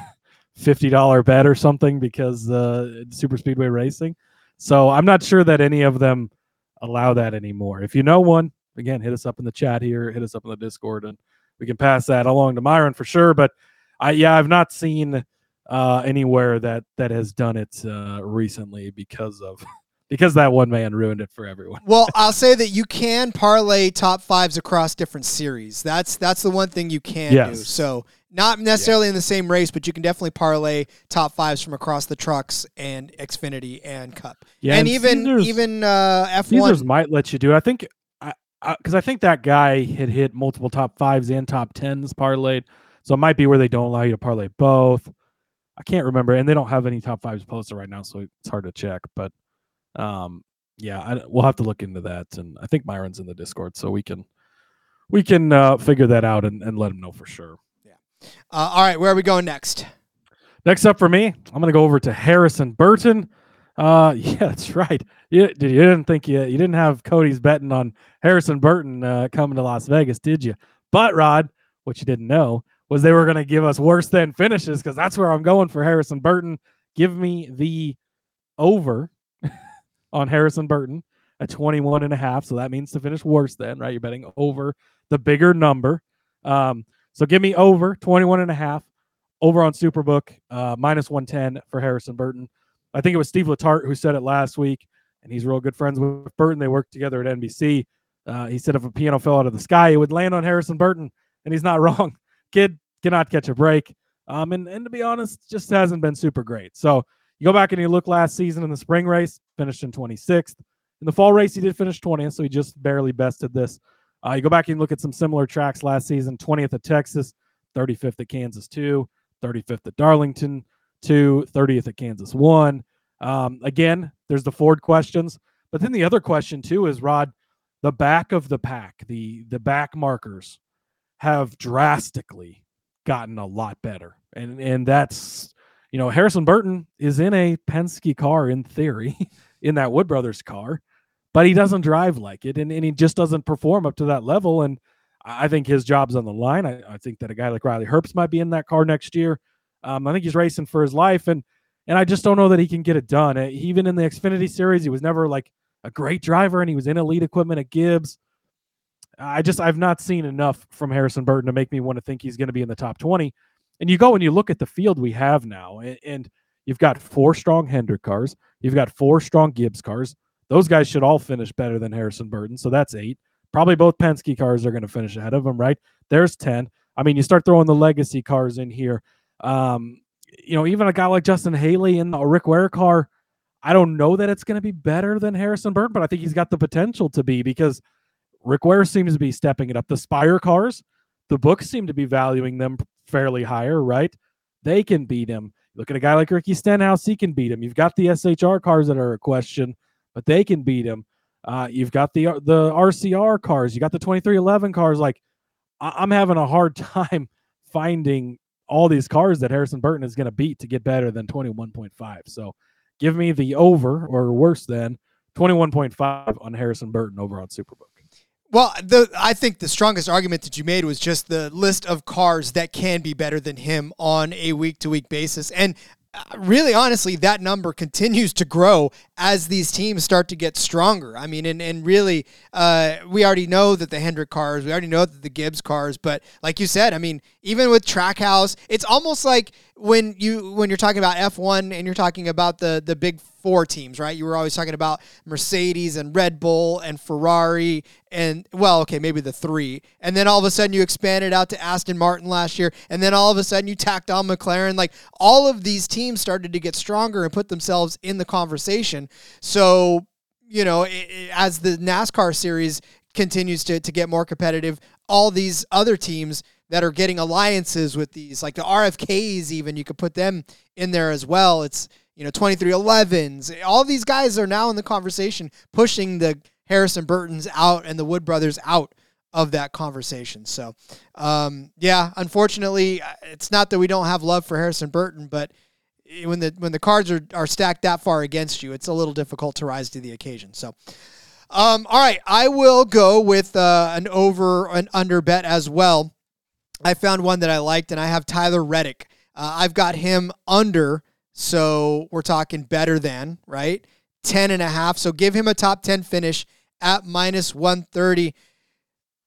fifty dollar bet or something because uh, Super Speedway Racing. So I'm not sure that any of them allow that anymore. If you know one, again, hit us up in the chat here, hit us up in the Discord, and we can pass that along to Myron for sure. But I yeah, I've not seen uh, anywhere that that has done it uh, recently because of [LAUGHS] because that one man ruined it for everyone. Well, I'll say that you can parlay top fives across different series. That's that's the one thing you can do. So not necessarily in the same race, but you can definitely parlay top fives from across the trucks and Xfinity and Cup. Yeah, and, even Caesars- even uh, F one. might let you do. it. I think because I, think that guy had hit multiple top fives and top tens parlayed, so it might be where they don't allow you to parlay both. I can't remember, and they don't have any top fives posted right now, so it's hard to check. But um, yeah, I, we'll have to look into that, and I think Myron's in the Discord, so we can we can uh, figure that out and, and let him know for sure. Yeah. Uh, all right, where are we going next? Next up for me, I'm going to go over to Harrison Burton. Uh, [LAUGHS] yeah, that's right. You, you didn't think you you didn't have Cody's betting on Harrison Burton uh, coming to Las Vegas, did you? But Rod, what you didn't know was they were going to give us worse than finishes because that's where I'm going for Harrison Burton. Give me the over [LAUGHS] on Harrison Burton at 21 and a half. So that means to finish worse than, right? You're betting over the bigger number. Um, so give me over 21 and a half over on Superbook, uh, minus 110 for Harrison Burton. I think it was Steve Letarte who said it last week, and he's real good friends with Burton. They worked together at NBC. Uh, he said if a piano fell out of the sky, it would land on Harrison Burton, and he's not [LAUGHS] wrong. Kid cannot catch a break. Um, and, and to be honest, just hasn't been super great. So you go back and you look last season in the spring race, finished in 26th. In the fall race, he did finish 20th, so he just barely bested this. Uh, you go back and look at some similar tracks last season 20th at Texas, 35th at Kansas 2, 35th at Darlington 2, 30th at Kansas 1. Um, again, there's the Ford questions. But then the other question, too, is Rod, the back of the pack, the the back markers have drastically gotten a lot better. And and that's you know, Harrison Burton is in a Penske car in theory, [LAUGHS] in that Wood Brothers car, but he doesn't drive like it and, and he just doesn't perform up to that level. And I think his job's on the line. I, I think that a guy like Riley Herbst might be in that car next year. Um, I think he's racing for his life, and and I just don't know that he can get it done. Even in the Xfinity Series, he was never like a great driver, and he was in elite equipment at Gibbs. I just I've not seen enough from Harrison Burton to make me want to think he's going to be in the top 20. And you go and you look at the field we have now, and, and you've got four strong Hendrick cars, you've got four strong Gibbs cars. Those guys should all finish better than Harrison Burton, so that's eight. Probably both Penske cars are going to finish ahead of him, right? There's 10. I mean, you start throwing the legacy cars in here. Um, you know, even a guy like Justin Haley in a Rick Ware car, I don't know that it's going to be better than Harrison Burton, but I think he's got the potential to be because Rick Ware seems to be stepping it up. The Spire cars, the books seem to be valuing them fairly higher, right? They can beat him. Look at a guy like Ricky Stenhouse, he can beat him. You've got the SHR cars that are a question, but they can beat him. Uh, you've got the the RCR cars, you got the 23XI cars. Like, I- am having a hard [LAUGHS] time finding all these cars that Harrison Burton is going to beat to get better than 21.5. So, give me the over or worse than 21.5 on Harrison Burton over on Superbook. Well, the I think the strongest argument that you made was just the list of cars that can be better than him on a week to week basis. And uh, really honestly that number continues to grow as these teams start to get stronger i mean and, and really uh, we already know that the hendrick cars we already know that the gibbs cars but like you said i mean even with trackhouse it's almost like when you when you're talking about f1 and you're talking about the the big four teams, right? You were always talking about Mercedes and Red Bull and Ferrari and well, okay, maybe the three. And then all of a sudden you expanded out to Aston Martin last year, and then all of a sudden you tacked on McLaren. Like all of these teams started to get stronger and put themselves in the conversation. So, you know, it, it, as the NASCAR series continues to, to get more competitive, all these other teams that are getting alliances with these, like the RFKs, even you could put them in there as well. It's you know, 23XIs. All these guys are now in the conversation, pushing the Harrison Burtons out and the Wood brothers out of that conversation. So, um, yeah, unfortunately, uh, it's not that we don't have love for Harrison Burton, but when the when the cards are, are stacked that far against you, it's a little difficult to rise to the occasion. So, um, all right, I will go with uh, an over and under bet as well. I found one that I liked, and I have Tyler Reddick. Uh, I've got him under so we're talking better than, right? 10 and a half. So give him a top 10 finish at minus 130.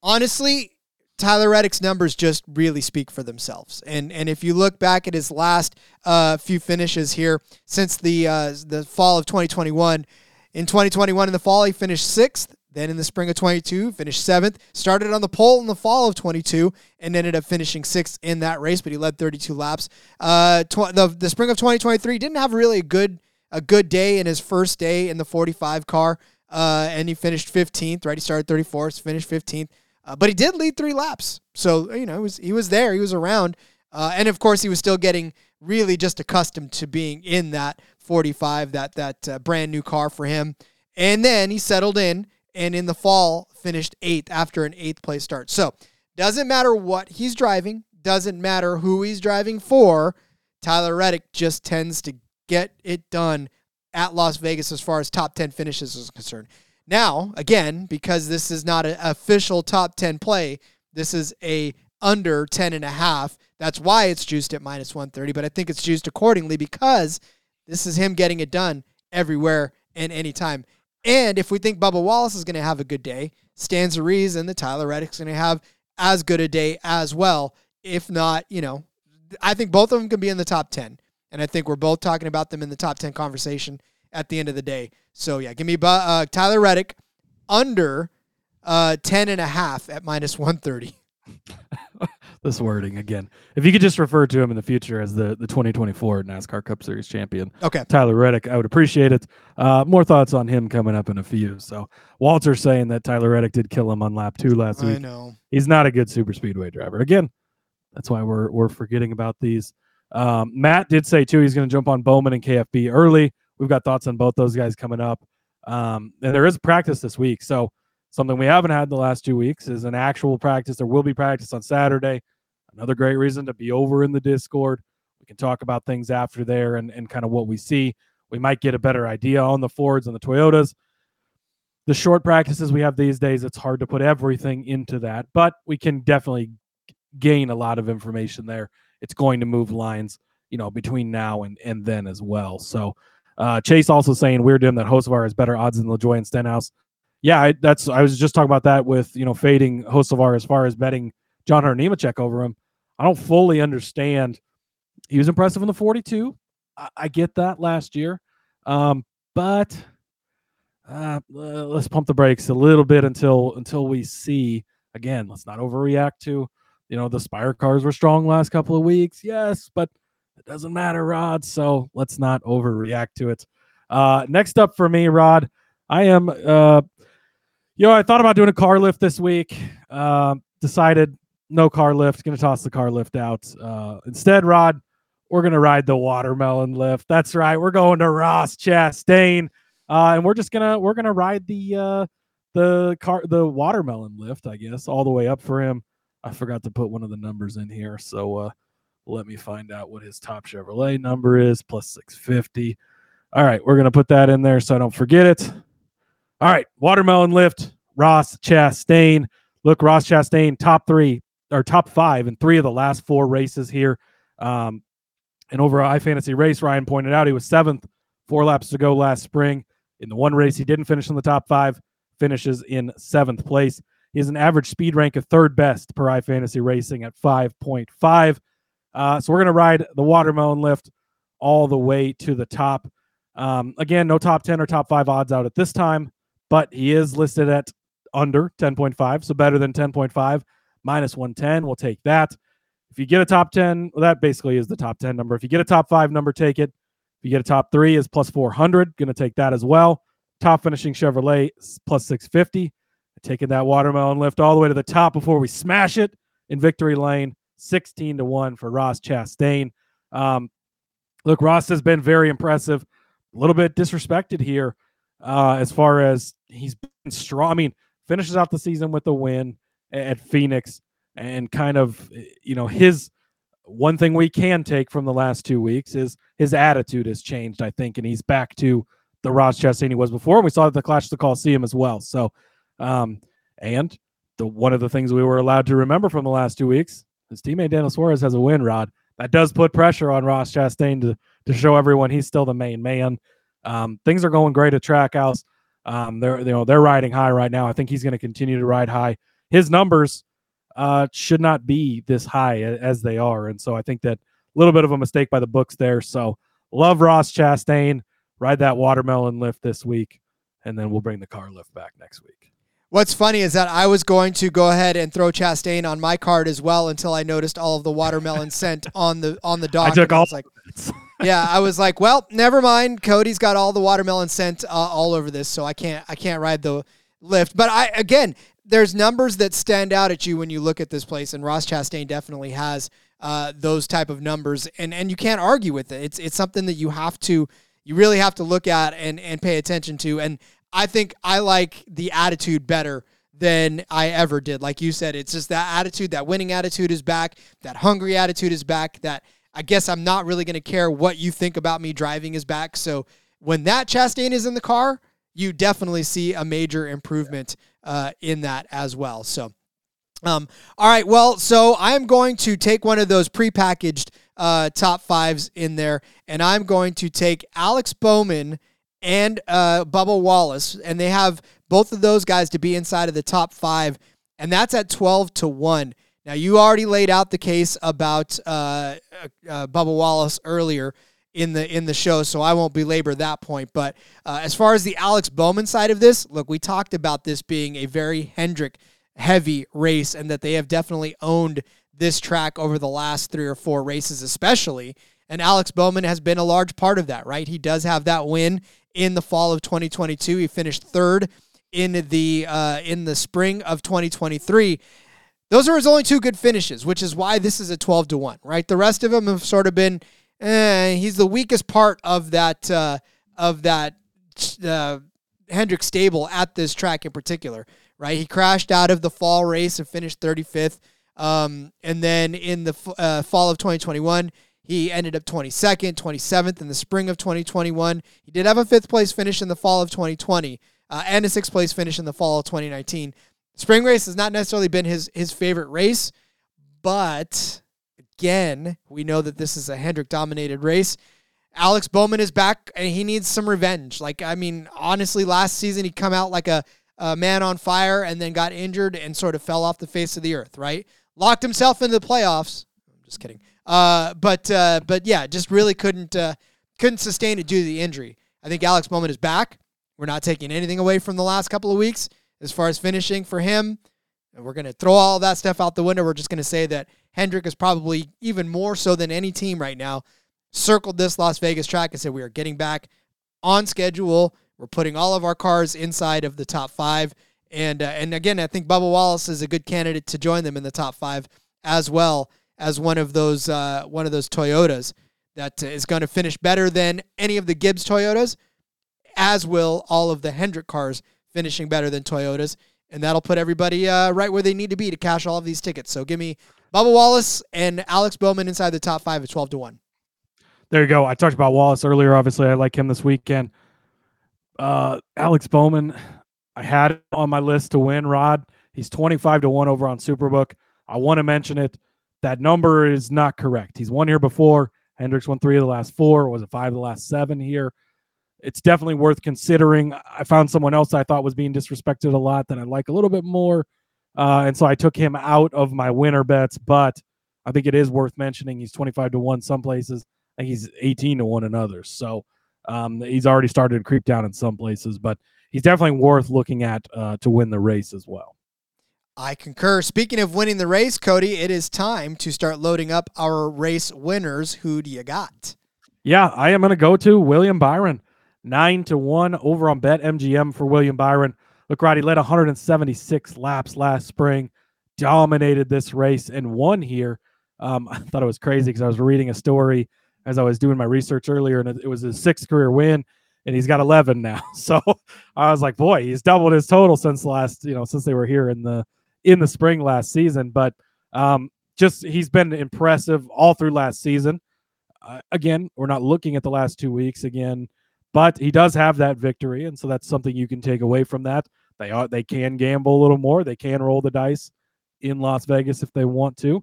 Honestly, Tyler Reddick's numbers just really speak for themselves. And and if you look back at his last uh, few finishes here since the uh, the fall of 2021, in 2021 in the fall he finished sixth. Then in the spring of 22, finished seventh. Started on the pole in the fall of 22 and ended up finishing sixth in that race, but he led 32 laps. Uh, tw- the, the spring of 2023 didn't have really a good a good day in his first day in the 45 car, uh, and he finished 15th. Right, he started 34th, finished 15th, uh, but he did lead three laps. So you know, he was he was there, he was around, uh, and of course he was still getting really just accustomed to being in that 45, that that uh, brand new car for him. And then he settled in and in the fall finished eighth after an eighth place start. So doesn't matter what he's driving, doesn't matter who he's driving for. Tyler Reddick just tends to get it done at Las Vegas as far as top 10 finishes is concerned. Now, again, because this is not an official top 10 play, this is a under 10 and a half. That's why it's juiced at minus 130, but I think it's juiced accordingly because this is him getting it done everywhere and anytime. And if we think Bubba Wallace is going to have a good day, to reason that Tyler Reddick's going to have as good a day as well. If not, you know, I think both of them can be in the top 10. And I think we're both talking about them in the top 10 conversation at the end of the day. So, yeah, give me uh, Tyler Reddick under uh, 10 and a half at minus 130. [LAUGHS] this wording again. If you could just refer to him in the future as the, the 2024 NASCAR Cup Series champion, okay, Tyler Reddick, I would appreciate it. Uh, more thoughts on him coming up in a few. So Walter saying that Tyler Reddick did kill him on lap two last week. I know he's not a good super speedway driver. Again, that's why we're we're forgetting about these. Um, Matt did say too he's going to jump on Bowman and KFB early. We've got thoughts on both those guys coming up. Um, and there is practice this week, so something we haven't had the last two weeks is an actual practice. There will be practice on Saturday. Another great reason to be over in the Discord. We can talk about things after there and, and kind of what we see. We might get a better idea on the Fords and the Toyotas. The short practices we have these days, it's hard to put everything into that, but we can definitely gain a lot of information there. It's going to move lines, you know, between now and, and then as well. So uh, Chase also saying to him that Hocevar has better odds than LaJoie and Stenhouse. Yeah, I, that's I was just talking about that with you know fading Hocevar as far as betting John Hunter over him. I don't fully understand. He was impressive in the 42. I, I get that last year, um, but uh, let's pump the brakes a little bit until until we see again. Let's not overreact to you know the Spire cars were strong last couple of weeks. Yes, but it doesn't matter, Rod. So let's not overreact to it. Uh, next up for me, Rod, I am uh, you know, I thought about doing a car lift this week. Uh, decided no car lift. Going to toss the car lift out. Uh, instead, Rod, we're going to ride the watermelon lift. That's right. We're going to Ross Chastain, uh, and we're just gonna we're gonna ride the uh, the car the watermelon lift. I guess all the way up for him. I forgot to put one of the numbers in here, so uh, let me find out what his top Chevrolet number is. Plus six fifty. All right, we're gonna put that in there so I don't forget it. All right, watermelon lift, Ross Chastain. Look, Ross Chastain, top three or top five in three of the last four races here. Um, and over fantasy race, Ryan pointed out he was seventh, four laps to go last spring. In the one race, he didn't finish in the top five, finishes in seventh place. He has an average speed rank of third best per iFantasy Racing at 5.5. Uh, so we're going to ride the watermelon lift all the way to the top. Um, again, no top 10 or top five odds out at this time but he is listed at under 10.5, so better than 10.5, minus 110. We'll take that. If you get a top 10, well, that basically is the top 10 number. If you get a top five number, take it. If you get a top three, is plus 400. Going to take that as well. Top finishing Chevrolet plus 650. Taking that watermelon lift all the way to the top before we smash it in victory lane. 16 to 1 for Ross Chastain. Um, look, Ross has been very impressive. A little bit disrespected here uh, as far as he's been strong. I mean, finishes out the season with a win at Phoenix, and kind of you know his one thing we can take from the last two weeks is his attitude has changed. I think, and he's back to the Ross Chastain he was before. We saw the Clash of the Coliseum as well. So, um, and the one of the things we were allowed to remember from the last two weeks, his teammate Daniel Suarez has a win. Rod that does put pressure on Ross Chastain to to show everyone he's still the main man. Um, things are going great at Trackhouse. Um, they're you know they're riding high right now. I think he's going to continue to ride high. His numbers uh, should not be this high as they are, and so I think that a little bit of a mistake by the books there. So love Ross Chastain. Ride that watermelon lift this week, and then we'll bring the car lift back next week. What's funny is that I was going to go ahead and throw Chastain on my card as well until I noticed all of the watermelon scent [LAUGHS] on the on the dock. I took all. I like, yeah, I was like, well, never mind. Cody's got all the watermelon scent uh, all over this, so I can't I can't ride the lift. But I again, there's numbers that stand out at you when you look at this place, and Ross Chastain definitely has uh, those type of numbers, and and you can't argue with it. It's it's something that you have to you really have to look at and and pay attention to. And I think I like the attitude better than I ever did. Like you said, it's just that attitude, that winning attitude is back, that hungry attitude is back, that I guess I'm not really going to care what you think about me driving is back. So when that Chastain is in the car, you definitely see a major improvement uh, in that as well. So, um, all right. Well, so I'm going to take one of those prepackaged uh, top fives in there, and I'm going to take Alex Bowman and uh, Bubba Wallace, and they have both of those guys to be inside of the top five and that's at 12 to 1. Now, you already laid out the case about uh, uh, Bubba Wallace earlier in the in the show, so I won't belabor that point. But uh, as far as the Alex Bowman side of this, look, we talked about this being a very Hendrick heavy race, and that they have definitely owned this track over the last three or four races, especially. And Alex Bowman has been a large part of that, right? He does have that win in the fall of 2022. He finished third in the uh, in the spring of 2023. Those are his only two good finishes, which is why this is a 12 to one, right? The rest of them have sort of been. Eh, he's the weakest part of that uh, of that uh, Hendrick stable at this track in particular, right? He crashed out of the fall race and finished 35th. Um, and then in the uh, fall of 2021, he ended up 22nd, 27th in the spring of 2021. He did have a fifth place finish in the fall of 2020 uh, and a sixth place finish in the fall of 2019. Spring race has not necessarily been his his favorite race, but again, we know that this is a Hendrick dominated race. Alex Bowman is back and he needs some revenge. Like I mean, honestly, last season he come out like a, a man on fire and then got injured and sort of fell off the face of the earth, right? Locked himself into the playoffs. I'm just kidding. Uh, but uh, but yeah, just really couldn't uh, couldn't sustain it due to the injury. I think Alex Bowman is back. We're not taking anything away from the last couple of weeks as far as finishing for him. And we're going to throw all that stuff out the window. We're just going to say that Hendrick is probably even more so than any team right now circled this Las Vegas track and said we are getting back on schedule. We're putting all of our cars inside of the top five. And uh, and again, I think Bubba Wallace is a good candidate to join them in the top five as well as one of those uh, one of those Toyotas that is going to finish better than any of the Gibbs Toyotas, as will all of the Hendrick cars finishing better than Toyotas, and that'll put everybody uh, right where they need to be to cash all of these tickets. So give me Bubba Wallace and Alex Bowman inside the top five at twelve to one. There you go. I talked about Wallace earlier. Obviously, I like him this weekend. Uh, Alex Bowman, I had on my list to win. Rod, he's twenty-five to one over on Superbook. I want to mention it. That number is not correct. He's won here before. Hendrick's won three of the last four. Was it five of the last seven here? It's definitely worth considering. I found someone else I thought was being disrespected a lot that I like a little bit more. Uh, and so I took him out of my winner bets, but I think it is worth mentioning. He's 25 to 1 some places, and he's 18 to 1 in others. So um, he's already started to creep down in some places, but he's definitely worth looking at uh, to win the race as well. I concur. Speaking of winning the race, Cody, it is time to start loading up our race winners. Who do you got? Yeah, I am going to go to William Byron. Nine to one over on Bet MGM for William Byron. Look, Roddy led 176 laps last spring, dominated this race and won here. Um, [LAUGHS] I thought it was crazy because I was reading a story as I was doing my research earlier, and it, was his sixth career win, and he's got 11 now. [LAUGHS] So I was like, boy, he's doubled his total since last, you know, since they were here in the in the spring last season. But um, just he's been impressive all through last season. Uh, again, we're not looking at the last two weeks again, but he does have that victory, and so that's something you can take away from that. They are they can gamble a little more. They can roll the dice in Las Vegas if they want to.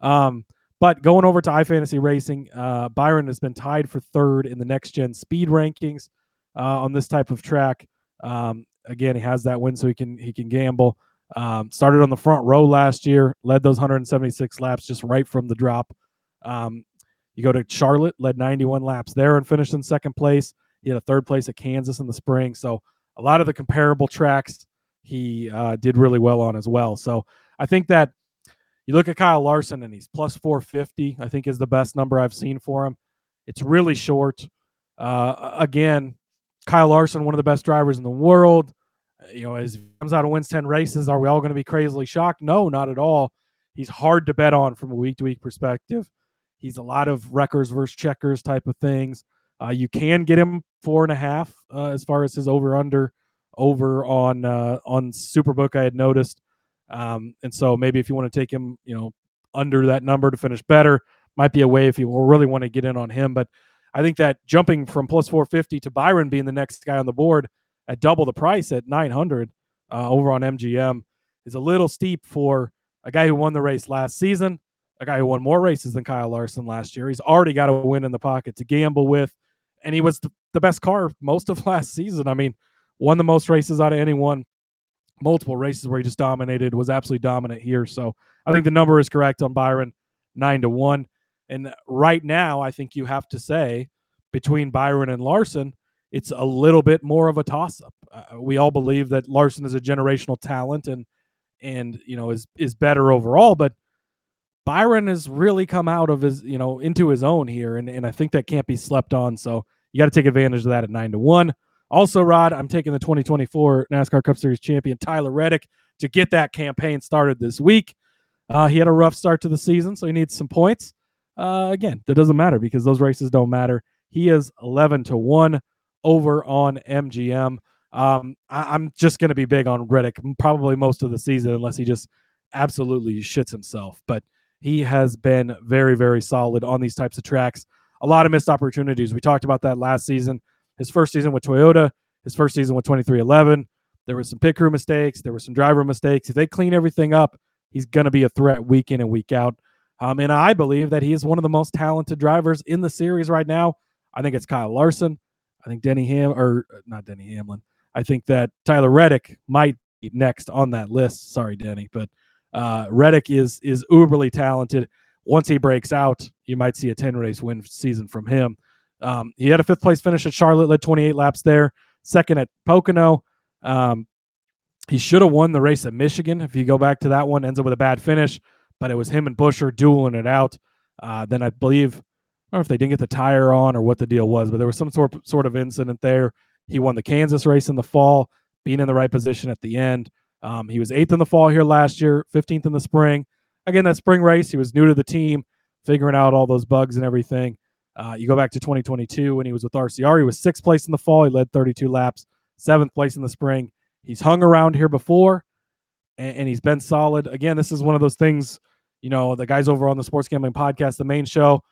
Um, but going over to iFantasy Racing, uh, Byron has been tied for third in the next gen speed rankings uh, on this type of track. Um, again, he has that win, so he can he can gamble. Um, started on the front row last year, led those 176 laps just right from the drop. Um, you go to Charlotte, led 91 laps there and finished in second place. He had a third place at Kansas in the spring. So a lot of the comparable tracks he uh, did really well on as well. So I think that you look at Kyle Larson and he's plus 450, I think is the best number I've seen for him. It's really short. Uh, again, Kyle Larson, one of the best drivers in the world you know, as he comes out and wins 10 races, are we all going to be crazily shocked? No, not at all. He's hard to bet on from a week to week perspective. He's a lot of wreckers versus checkers type of things. Uh, you can get him four and a half uh, as far as his over under over on uh, on Superbook. I had noticed, um, and so maybe if you want to take him, you know, under that number to finish better, might be a way if you really want to get in on him. But I think that jumping from plus 450 to Byron being the next guy on the board at double the price at 900 uh, over on MGM is a little steep for a guy who won the race last season, a guy who won more races than Kyle Larson last year. He's already got a win in the pocket to gamble with, and he was the, best car most of [LAUGHS] last season. I mean, won the most races out of anyone multiple races where he just dominated, was absolutely dominant here. So I think the number is correct on Byron, nine to one. And right now, I think you have to say between Byron and Larson, it's a little bit more of a toss up. Uh, we all believe that Larson is a generational talent and and you know is is better overall, but Byron has really come out of his you know into his own here, and and I think that can't be slept on. So you got to take advantage of that at nine to one. Also, Rod, I'm taking the 2024 NASCAR Cup Series champion Tyler Reddick to get that campaign started this week. Uh, he had a rough start to the season, so he needs some points. Uh, again, that doesn't matter because those races don't matter. He is 11 to 1 over on MGM. Um, I, am just going to be big on Reddick probably most of the season unless he just absolutely shits himself. But he has been very, very solid on these types of tracks. A lot of missed opportunities. We talked about that last season. His first season with Toyota, his first season with 23XI. There were some pit crew mistakes. There were some driver mistakes. If they clean everything up, he's going to be a threat week in and week out. Um, and I believe that he is one of the most talented drivers in the series right now. I think it's Kyle Larson. I think Denny Ham or uh, not Denny Hamlin. I think that Tyler Reddick might be next on that list. Sorry, Denny, but uh, Reddick is is uberly talented. Once he breaks out, you might see a 10 race win season from him. Um, he had a fifth place finish at Charlotte, led 28 laps there, second at Pocono. Um, he should have won the race at Michigan. If you go back to that one, ends up with a bad finish, but it was him and Buescher dueling it out. Uh, then I believe I don't know if they didn't get the tire on or what the deal was, but there was some sort sort of incident there. He won the Kansas race in the fall, being in the right position at the end. Um, he was eighth in the fall here last year, 15th in the spring. Again, that spring race, he was new to the team, figuring out all those bugs and everything. Uh, you go back to 2022 when he was with RCR, he was sixth place in the fall. He led 32 laps, seventh place in the spring. He's hung around here before, and, and he's been solid. Again, this is one of those things, you know, the guys over on the Sports Gambling Podcast, the main show,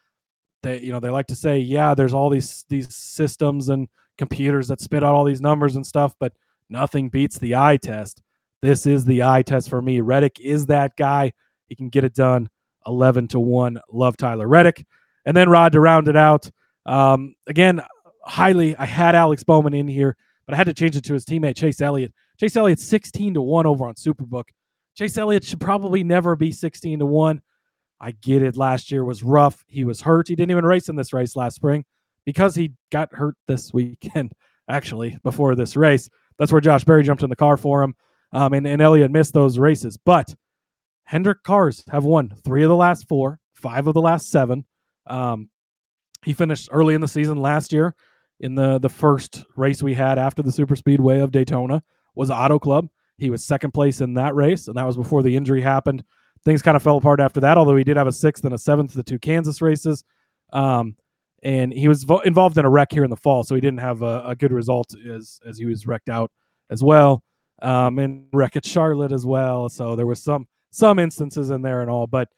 they you know they like to say yeah there's all these these systems and computers that spit out all these numbers and stuff but nothing beats the eye test. This is the eye test for me. Reddick is that guy. He can get it done 11 to 1 love tyler reddick. And then rod to round it out. Um, again highly i had alex bowman in here but i had to change it to his teammate chase elliott. Chase elliott 16 to 1 over on superbook. Chase elliott should probably never be 16 to 1 I get it. Last year was rough. He was hurt. He didn't even race in this race last spring because he got hurt this [LAUGHS] weekend, actually, before this race. That's where Josh Berry jumped in the car for him. Um, and, and Elliott missed those races. But Hendrick cars have won three of the last four, five of the last seven. Um, he finished early in the season last year in the, the first race we had after the super speedway of Daytona was Auto Club. He was second place in that race, and that was before the injury happened things kind of fell apart after that. Although he did have a sixth and a seventh, the two Kansas races, um, and he was vo- involved in a wreck here in the fall, so he didn't have a, a good result as as he was wrecked out as well, um, and wreck at Charlotte as well. So there was some some instances in there and all, but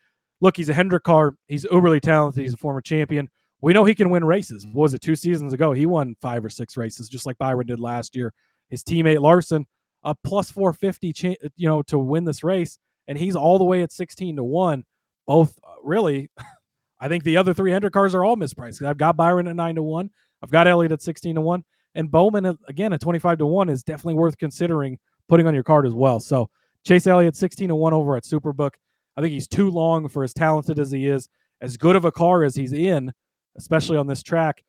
look, he's a Hendrick car. He's uberly talented. He's a former champion. We know he can win races. What was it two seasons ago? He won five or six races, just like Byron did last year. His teammate Larson, a plus 450, cha- you know, to win this race and he's all the way at 16 to 1. Both uh, really, [LAUGHS] I think the other three Hendrick cars are all mispriced. I've got Byron at 9 to 1. I've got Elliott at 16 to 1. And Bowman, again, at 25 to 1 is definitely worth considering putting on your card as well. So Chase Elliott, 16 to 1 over at Superbook. I think he's too long for as talented as he is, as good of a car as he's in, especially on this track.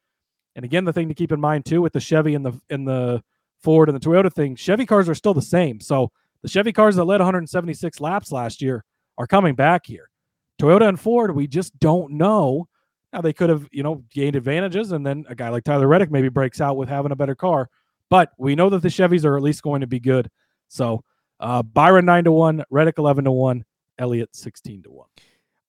And again, the thing to keep in mind too with the Chevy and the and the Ford and the Toyota thing, Chevy cars are still the same. So the Chevy cars that led 176 laps last year are coming back here. Toyota and Ford, we just don't know. Now they could have, you know, gained advantages, and then a guy like Tyler Reddick maybe breaks out with having a better car. But we know that the Chevys are at least going to be good. So uh, Byron nine to one, Reddick eleven to one, Elliott sixteen to one.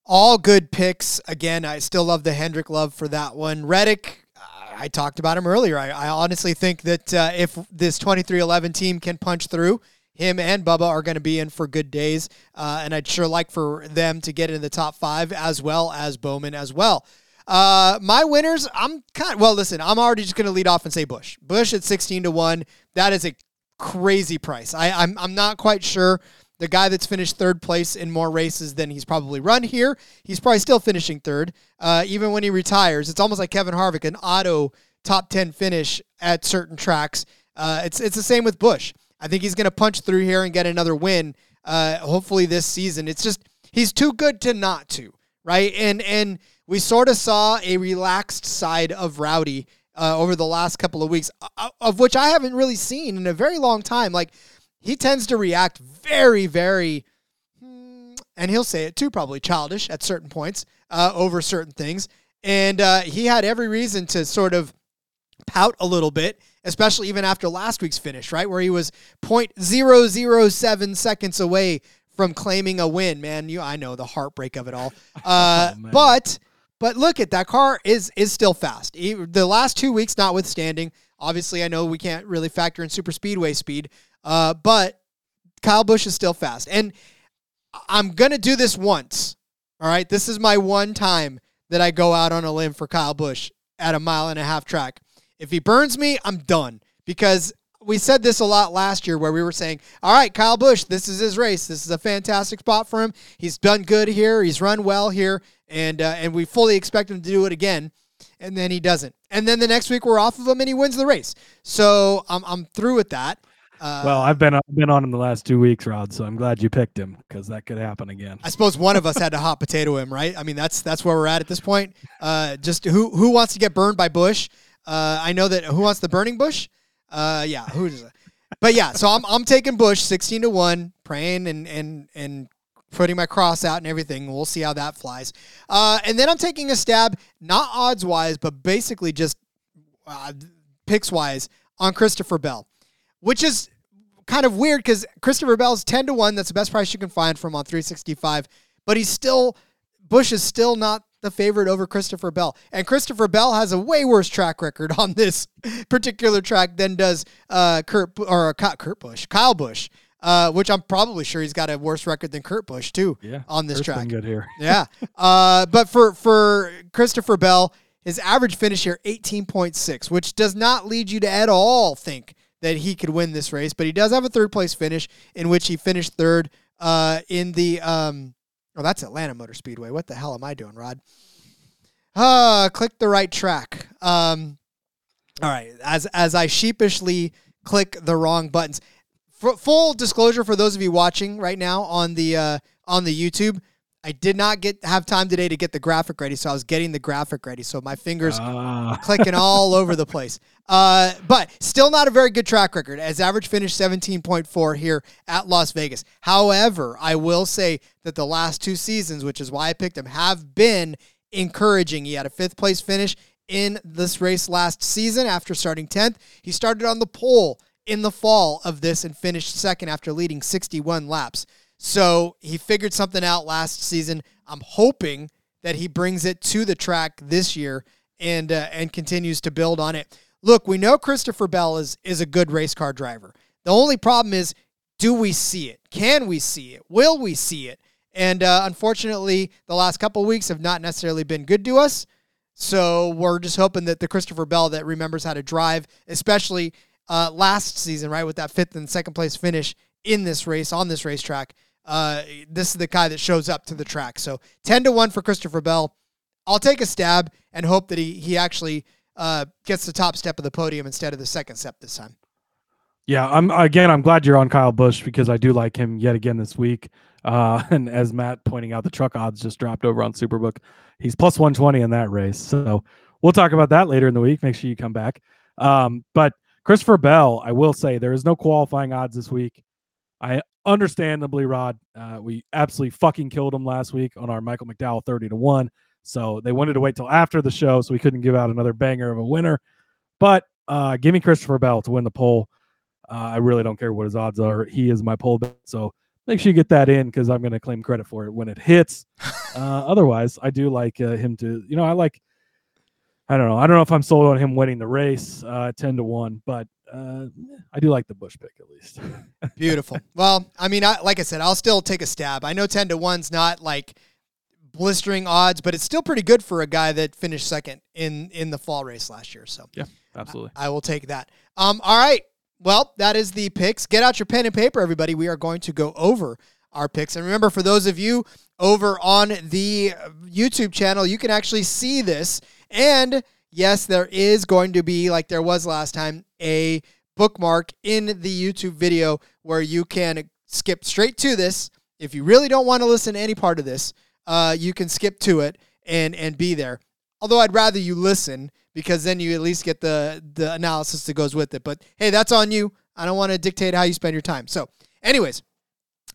All good picks. Again, I still love the Hendrick love for that one. Reddick, I talked about him earlier. I, I honestly think that uh, if this 23XI team can punch through, him and Bubba are going to be in for good days. Uh, and I'd sure like for them to get in the top five as well as Bowman as well. Uh, my winners, I'm kind well, listen, I'm already just going to lead off and say Busch. Busch at 16 to 1. That is a crazy price. I, I'm, I'm not quite sure. The guy that's finished third place in more races than he's probably run here, he's probably still finishing third. Uh, even when he retires, it's almost like Kevin Harvick, an auto top 10 finish at certain tracks. Uh, it's, it's the same with Busch. I think he's going to punch through here and get another win. Uh, hopefully this season. It's just he's too good to not to, right? And and we sort of saw a relaxed side of Rowdy uh, over the last couple of weeks, uh, of which I haven't really seen in a very long time. Like he tends to react very, very, hmm, and he'll say it too, probably childish at certain points uh, over certain things. And uh, he had every reason to sort of pout a little bit, especially even after last week's finish, right? Where he was 0.007 seconds away from claiming a win. Man, you I know the heartbreak of it all. [LAUGHS] Uh, Oh, but but look at that car is is still fast. The last two weeks notwithstanding, obviously I know we can't really factor in super speedway speed, uh, but Kyle Busch is still fast. And I'm gonna do this once. All right, this is my one time that I go out on a limb for Kyle Busch at a mile and a half track. If he burns me, I'm done because we said this a lot last year where we were saying, all right, Kyle Busch, this is his race. This is a fantastic spot for him. He's done good here. He's run well here. And, uh, and we fully expect him to do it again. And then he doesn't. And then the next week we're off of him and he wins the race. So I'm, I'm through with that. Uh, Well, I've been I've been on him the last two weeks, Rod. So I'm glad you picked him because that could happen again. I suppose one of us had to hot potato him, right? I mean, that's that's where we're at at this point. Uh, just who who wants to get burned by Busch? Uh, I know that who wants the burning Bush? Uh, yeah, who does? But yeah, so I'm I'm taking Busch sixteen to one, praying and and and putting my cross out and everything. We'll see how that flies. Uh, and then I'm taking a stab, not odds wise, but basically just uh, picks wise on Christopher Bell, which is kind of weird because Christopher Bell's 10 to 1. That's the best price you can find from on 365. But he's still, Busch is still not the favorite over Christopher Bell. And Christopher Bell has a way worse track record [LAUGHS] on this particular track than does uh, Kurt, or Ky- Kurt Busch, Kyle Busch, uh, which I'm probably sure he's got a worse record than Kurt Busch, too, Yeah, on this Kurt's track. good here. [LAUGHS] Yeah. Uh, but for for Christopher Bell, his average finish here 18.6, which does not lead you to at all think that he could win this race. But he does have a third place finish in which he finished third uh, in the. Um, oh, that's Atlanta Motor Speedway. What the hell am I doing, Rod? Ah, click the right track. Um, all right. As as I sheepishly click the wrong buttons. Full disclosure for those of you watching right now on the uh, on the YouTube, I did not get have time today to get the graphic ready, so I was getting the graphic ready. So my fingers Ah, [LAUGHS] clicking all over the place. Uh, but still not a very good track record as average finish 17.4 here at Las Vegas. However, I will say that the last two seasons, which is why I picked him, have been encouraging. He had a fifth place finish in this race last season after starting 10th. He started on the pole in the fall of this and finished second after leading 61 laps. So he figured something out last season. I'm hoping that he brings it to the track this year and uh, and continues to build on it. Look, we know Christopher Bell is is a good race car driver. The only problem is, do we see it? Can we see it? Will we see it? And uh, unfortunately, the last couple weeks have not necessarily been good to us. So we're just hoping that the Christopher Bell that remembers how to drive, especially uh, last season, right, with that fifth and second place finish in this race on this racetrack, uh, this is the guy that shows up to the track. So ten to one for Christopher Bell. I'll take a stab and hope that he he actually uh, gets the top step of the podium instead of the second step this time. yeah. I'm again. I'm glad you're on Kyle Busch because I do like him yet again this week. Uh, [LAUGHS] and as Matt pointing out, the truck odds just dropped over on Superbook. He's plus 120 in that race. So we'll talk about that later in the week. Make sure you come back. Um, but Christopher Bell, I will say there is no qualifying odds this week. I understandably, Rod, uh, we absolutely fucking killed him last week on our Michael McDowell 30 to 1. So they wanted to wait till after the show so we couldn't give out another banger of a winner. But uh, give me Christopher Bell to win the pole. Uh, I really don't care what his odds are. He is my pole bet. So make sure you get that in because I'm going to claim credit for it when it hits. [LAUGHS] Uh, otherwise, I do like uh, him to, you know, I like, I don't know. I don't know if I'm sold on him winning the race uh, 10 to 1, but uh, I do like the Busch pick at least. [LAUGHS] Beautiful. well, I mean, I, like I said, I'll still take a stab. I know ten to one's not like blistering odds, but it's still pretty good for a guy that finished second in in the fall race last year. So yeah, absolutely. I will take that. Um, all right. Well, that is the picks. Get out your pen and paper, everybody. We are going to go over our picks. And remember, for those of you over on the YouTube channel, you can actually see this. And yes, there is going to be, like there was last time, a bookmark in the YouTube video where you can skip straight to this. If you really don't want to listen to any part of this, uh, you can skip to it and and be there. Although I'd rather you listen because then you at least get the the analysis that goes with it. But hey, that's on you. I don't want to dictate how you spend your time. So, anyways,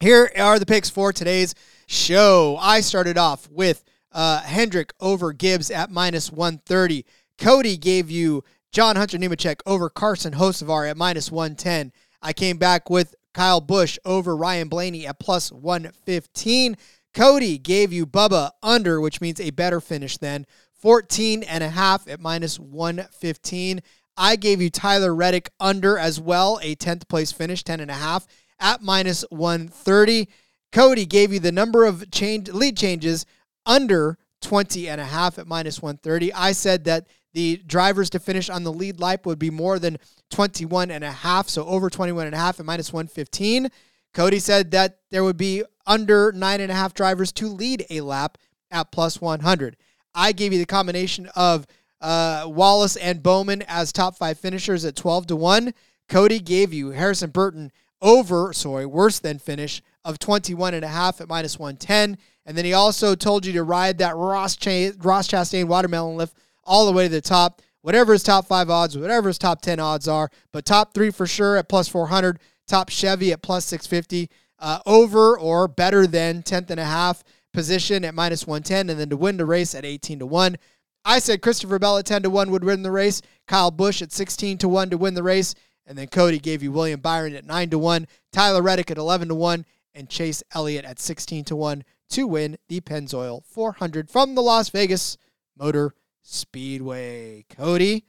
here are the picks for today's show. I started off with uh, Hendrick over Gibbs at minus 130. Cody gave you John Hunter Nemechek over Carson Hocevar at minus 110. I came back with Kyle Busch over Ryan Blaney at plus 115. Cody gave you Bubba under, which means a better finish than 14 and a half at minus 115. I gave you Tyler Reddick under as well, a 10th place finish, 10 and a half at minus 130. Cody gave you the number of change lead changes under 20 and a half at minus 130. I said that the drivers to finish on the lead lap would be more than 21 and a half, so over 21 and a half at minus 115. Cody said that there would be under nine and a half drivers to lead a lap at plus 100. I gave you the combination of uh, Wallace and Bowman as top five finishers at 12 to 1. Cody gave you Harrison Burton over, sorry, worse than finish of 21 and a half at minus 110. And then he also told you to ride that Ross, Ch- Ross Chastain watermelon lift all the way to the top. Whatever his top five odds, whatever his top 10 odds are, but top three for sure at plus 400, top Chevy at plus 650, uh, over or better than 10th and a half position at minus 110, and then to win the race at 18 to 1. I said Christopher Bell at 10 to 1 would win the race, Kyle Busch at 16 to 1 to win the race, and then Cody gave you William Byron at 9 to 1, Tyler Reddick at 11 to 1, and Chase Elliott at 16 to 1 to win the Pennzoil 400 from the Las Vegas Motor Speedway. Cody,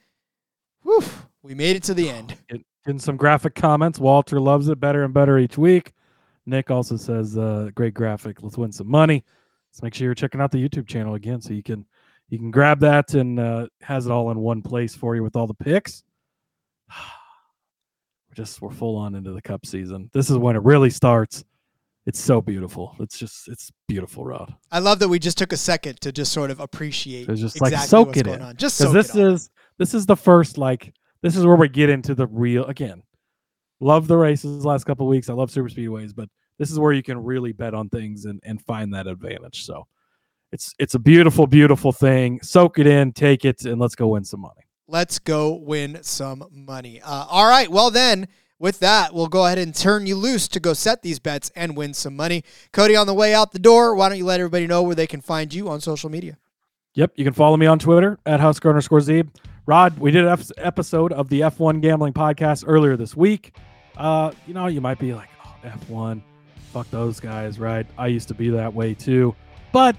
whew, we made it to the end. [SIGHS] In some graphic comments. Walter loves it better and better each week. Nick also says, uh, "Great graphic. Let's win some money." So make sure you're checking out the YouTube channel again, so you can you can grab that and uh, has it all in one place for you with all the picks. [SIGHS] We're just we're full on into the Cup season. This is when it really starts. It's so beautiful. It's just it's beautiful, Rod. I love that we just took a second to just sort of appreciate It's just exactly like soak it in on. Just because soak this is this is the first like this is where we get into the real again. Love the races last couple weeks. I love super speedways, but this is where you can really bet on things and, and find that advantage. So it's it's a beautiful, beautiful thing. Soak it in, take it, and let's go win some money. Let's go win some money. Uh, all right. Well, then, with that, we'll go ahead and turn you loose to go set these bets and win some money. Cody, on the way out the door, why don't you let everybody know where they can find you on social media? Yep, you can follow me on Twitter at Husker. Rod, we did an episode of the F1 Gambling Podcast earlier this week. Uh, you know, you might be like, oh, F1, fuck those guys, right? I used to be that way too. But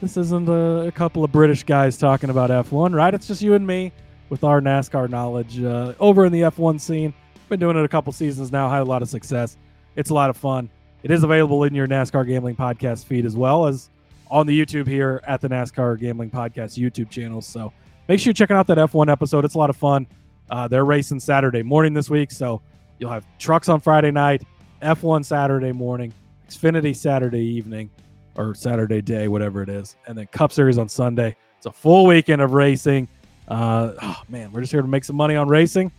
this isn't a, a couple of British guys talking about F1, right? It's just you and me with our NASCAR knowledge uh, over in the F1 scene. Been doing it a couple seasons now, had a lot of success. It's a lot of fun. It is available in your NASCAR Gambling Podcast feed as well as on the YouTube here at the NASCAR Gambling Podcast YouTube channel. So make sure you're checking out that F1 episode. It's a lot of fun. Uh, they're racing Saturday morning this week, so you'll have trucks on Friday night, F1 Saturday morning, Xfinity Saturday evening, or Saturday day, whatever it is, and then Cup Series on Sunday. It's a full weekend of racing. Uh, oh man, we're just here to make some money on racing.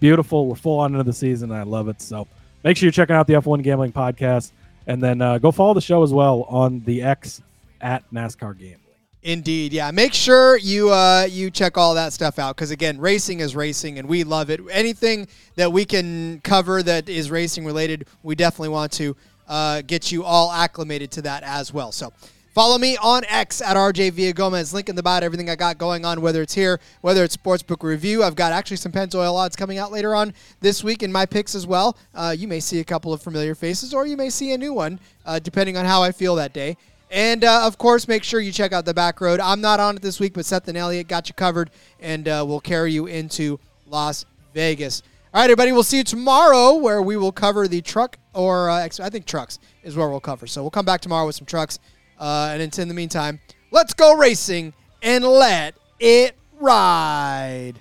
Beautiful. We're full on into the season, and I love it. So make sure you're checking out the F1 Gambling Podcast, and then uh, go follow the show as well on the X at NASCAR Gambling. Indeed, yeah. Make sure you uh, you check all that stuff out because again, racing is racing, and we love it. Anything that we can cover that is racing related, we definitely want to uh, get you all acclimated to that as well. So. Follow me on X at RJ Villagomez. Link in the bio. Everything I got going on, whether it's here, whether it's Sportsbook Review. I've got actually some Pennzoil odds coming out later on this week in my picks as well. Uh, you may see a couple of familiar faces, or you may see a new one, uh, depending on how I feel that day. And uh, of course, make sure you check out the back road. I'm not on it this week, but Seth and Elliott got you covered, and uh, we'll carry you into Las Vegas. All right, everybody, we'll see you tomorrow where we will cover the truck, or uh, I think trucks is where we'll cover. So we'll come back tomorrow with some trucks. Uh, and until in the meantime, let's go racing and let it ride.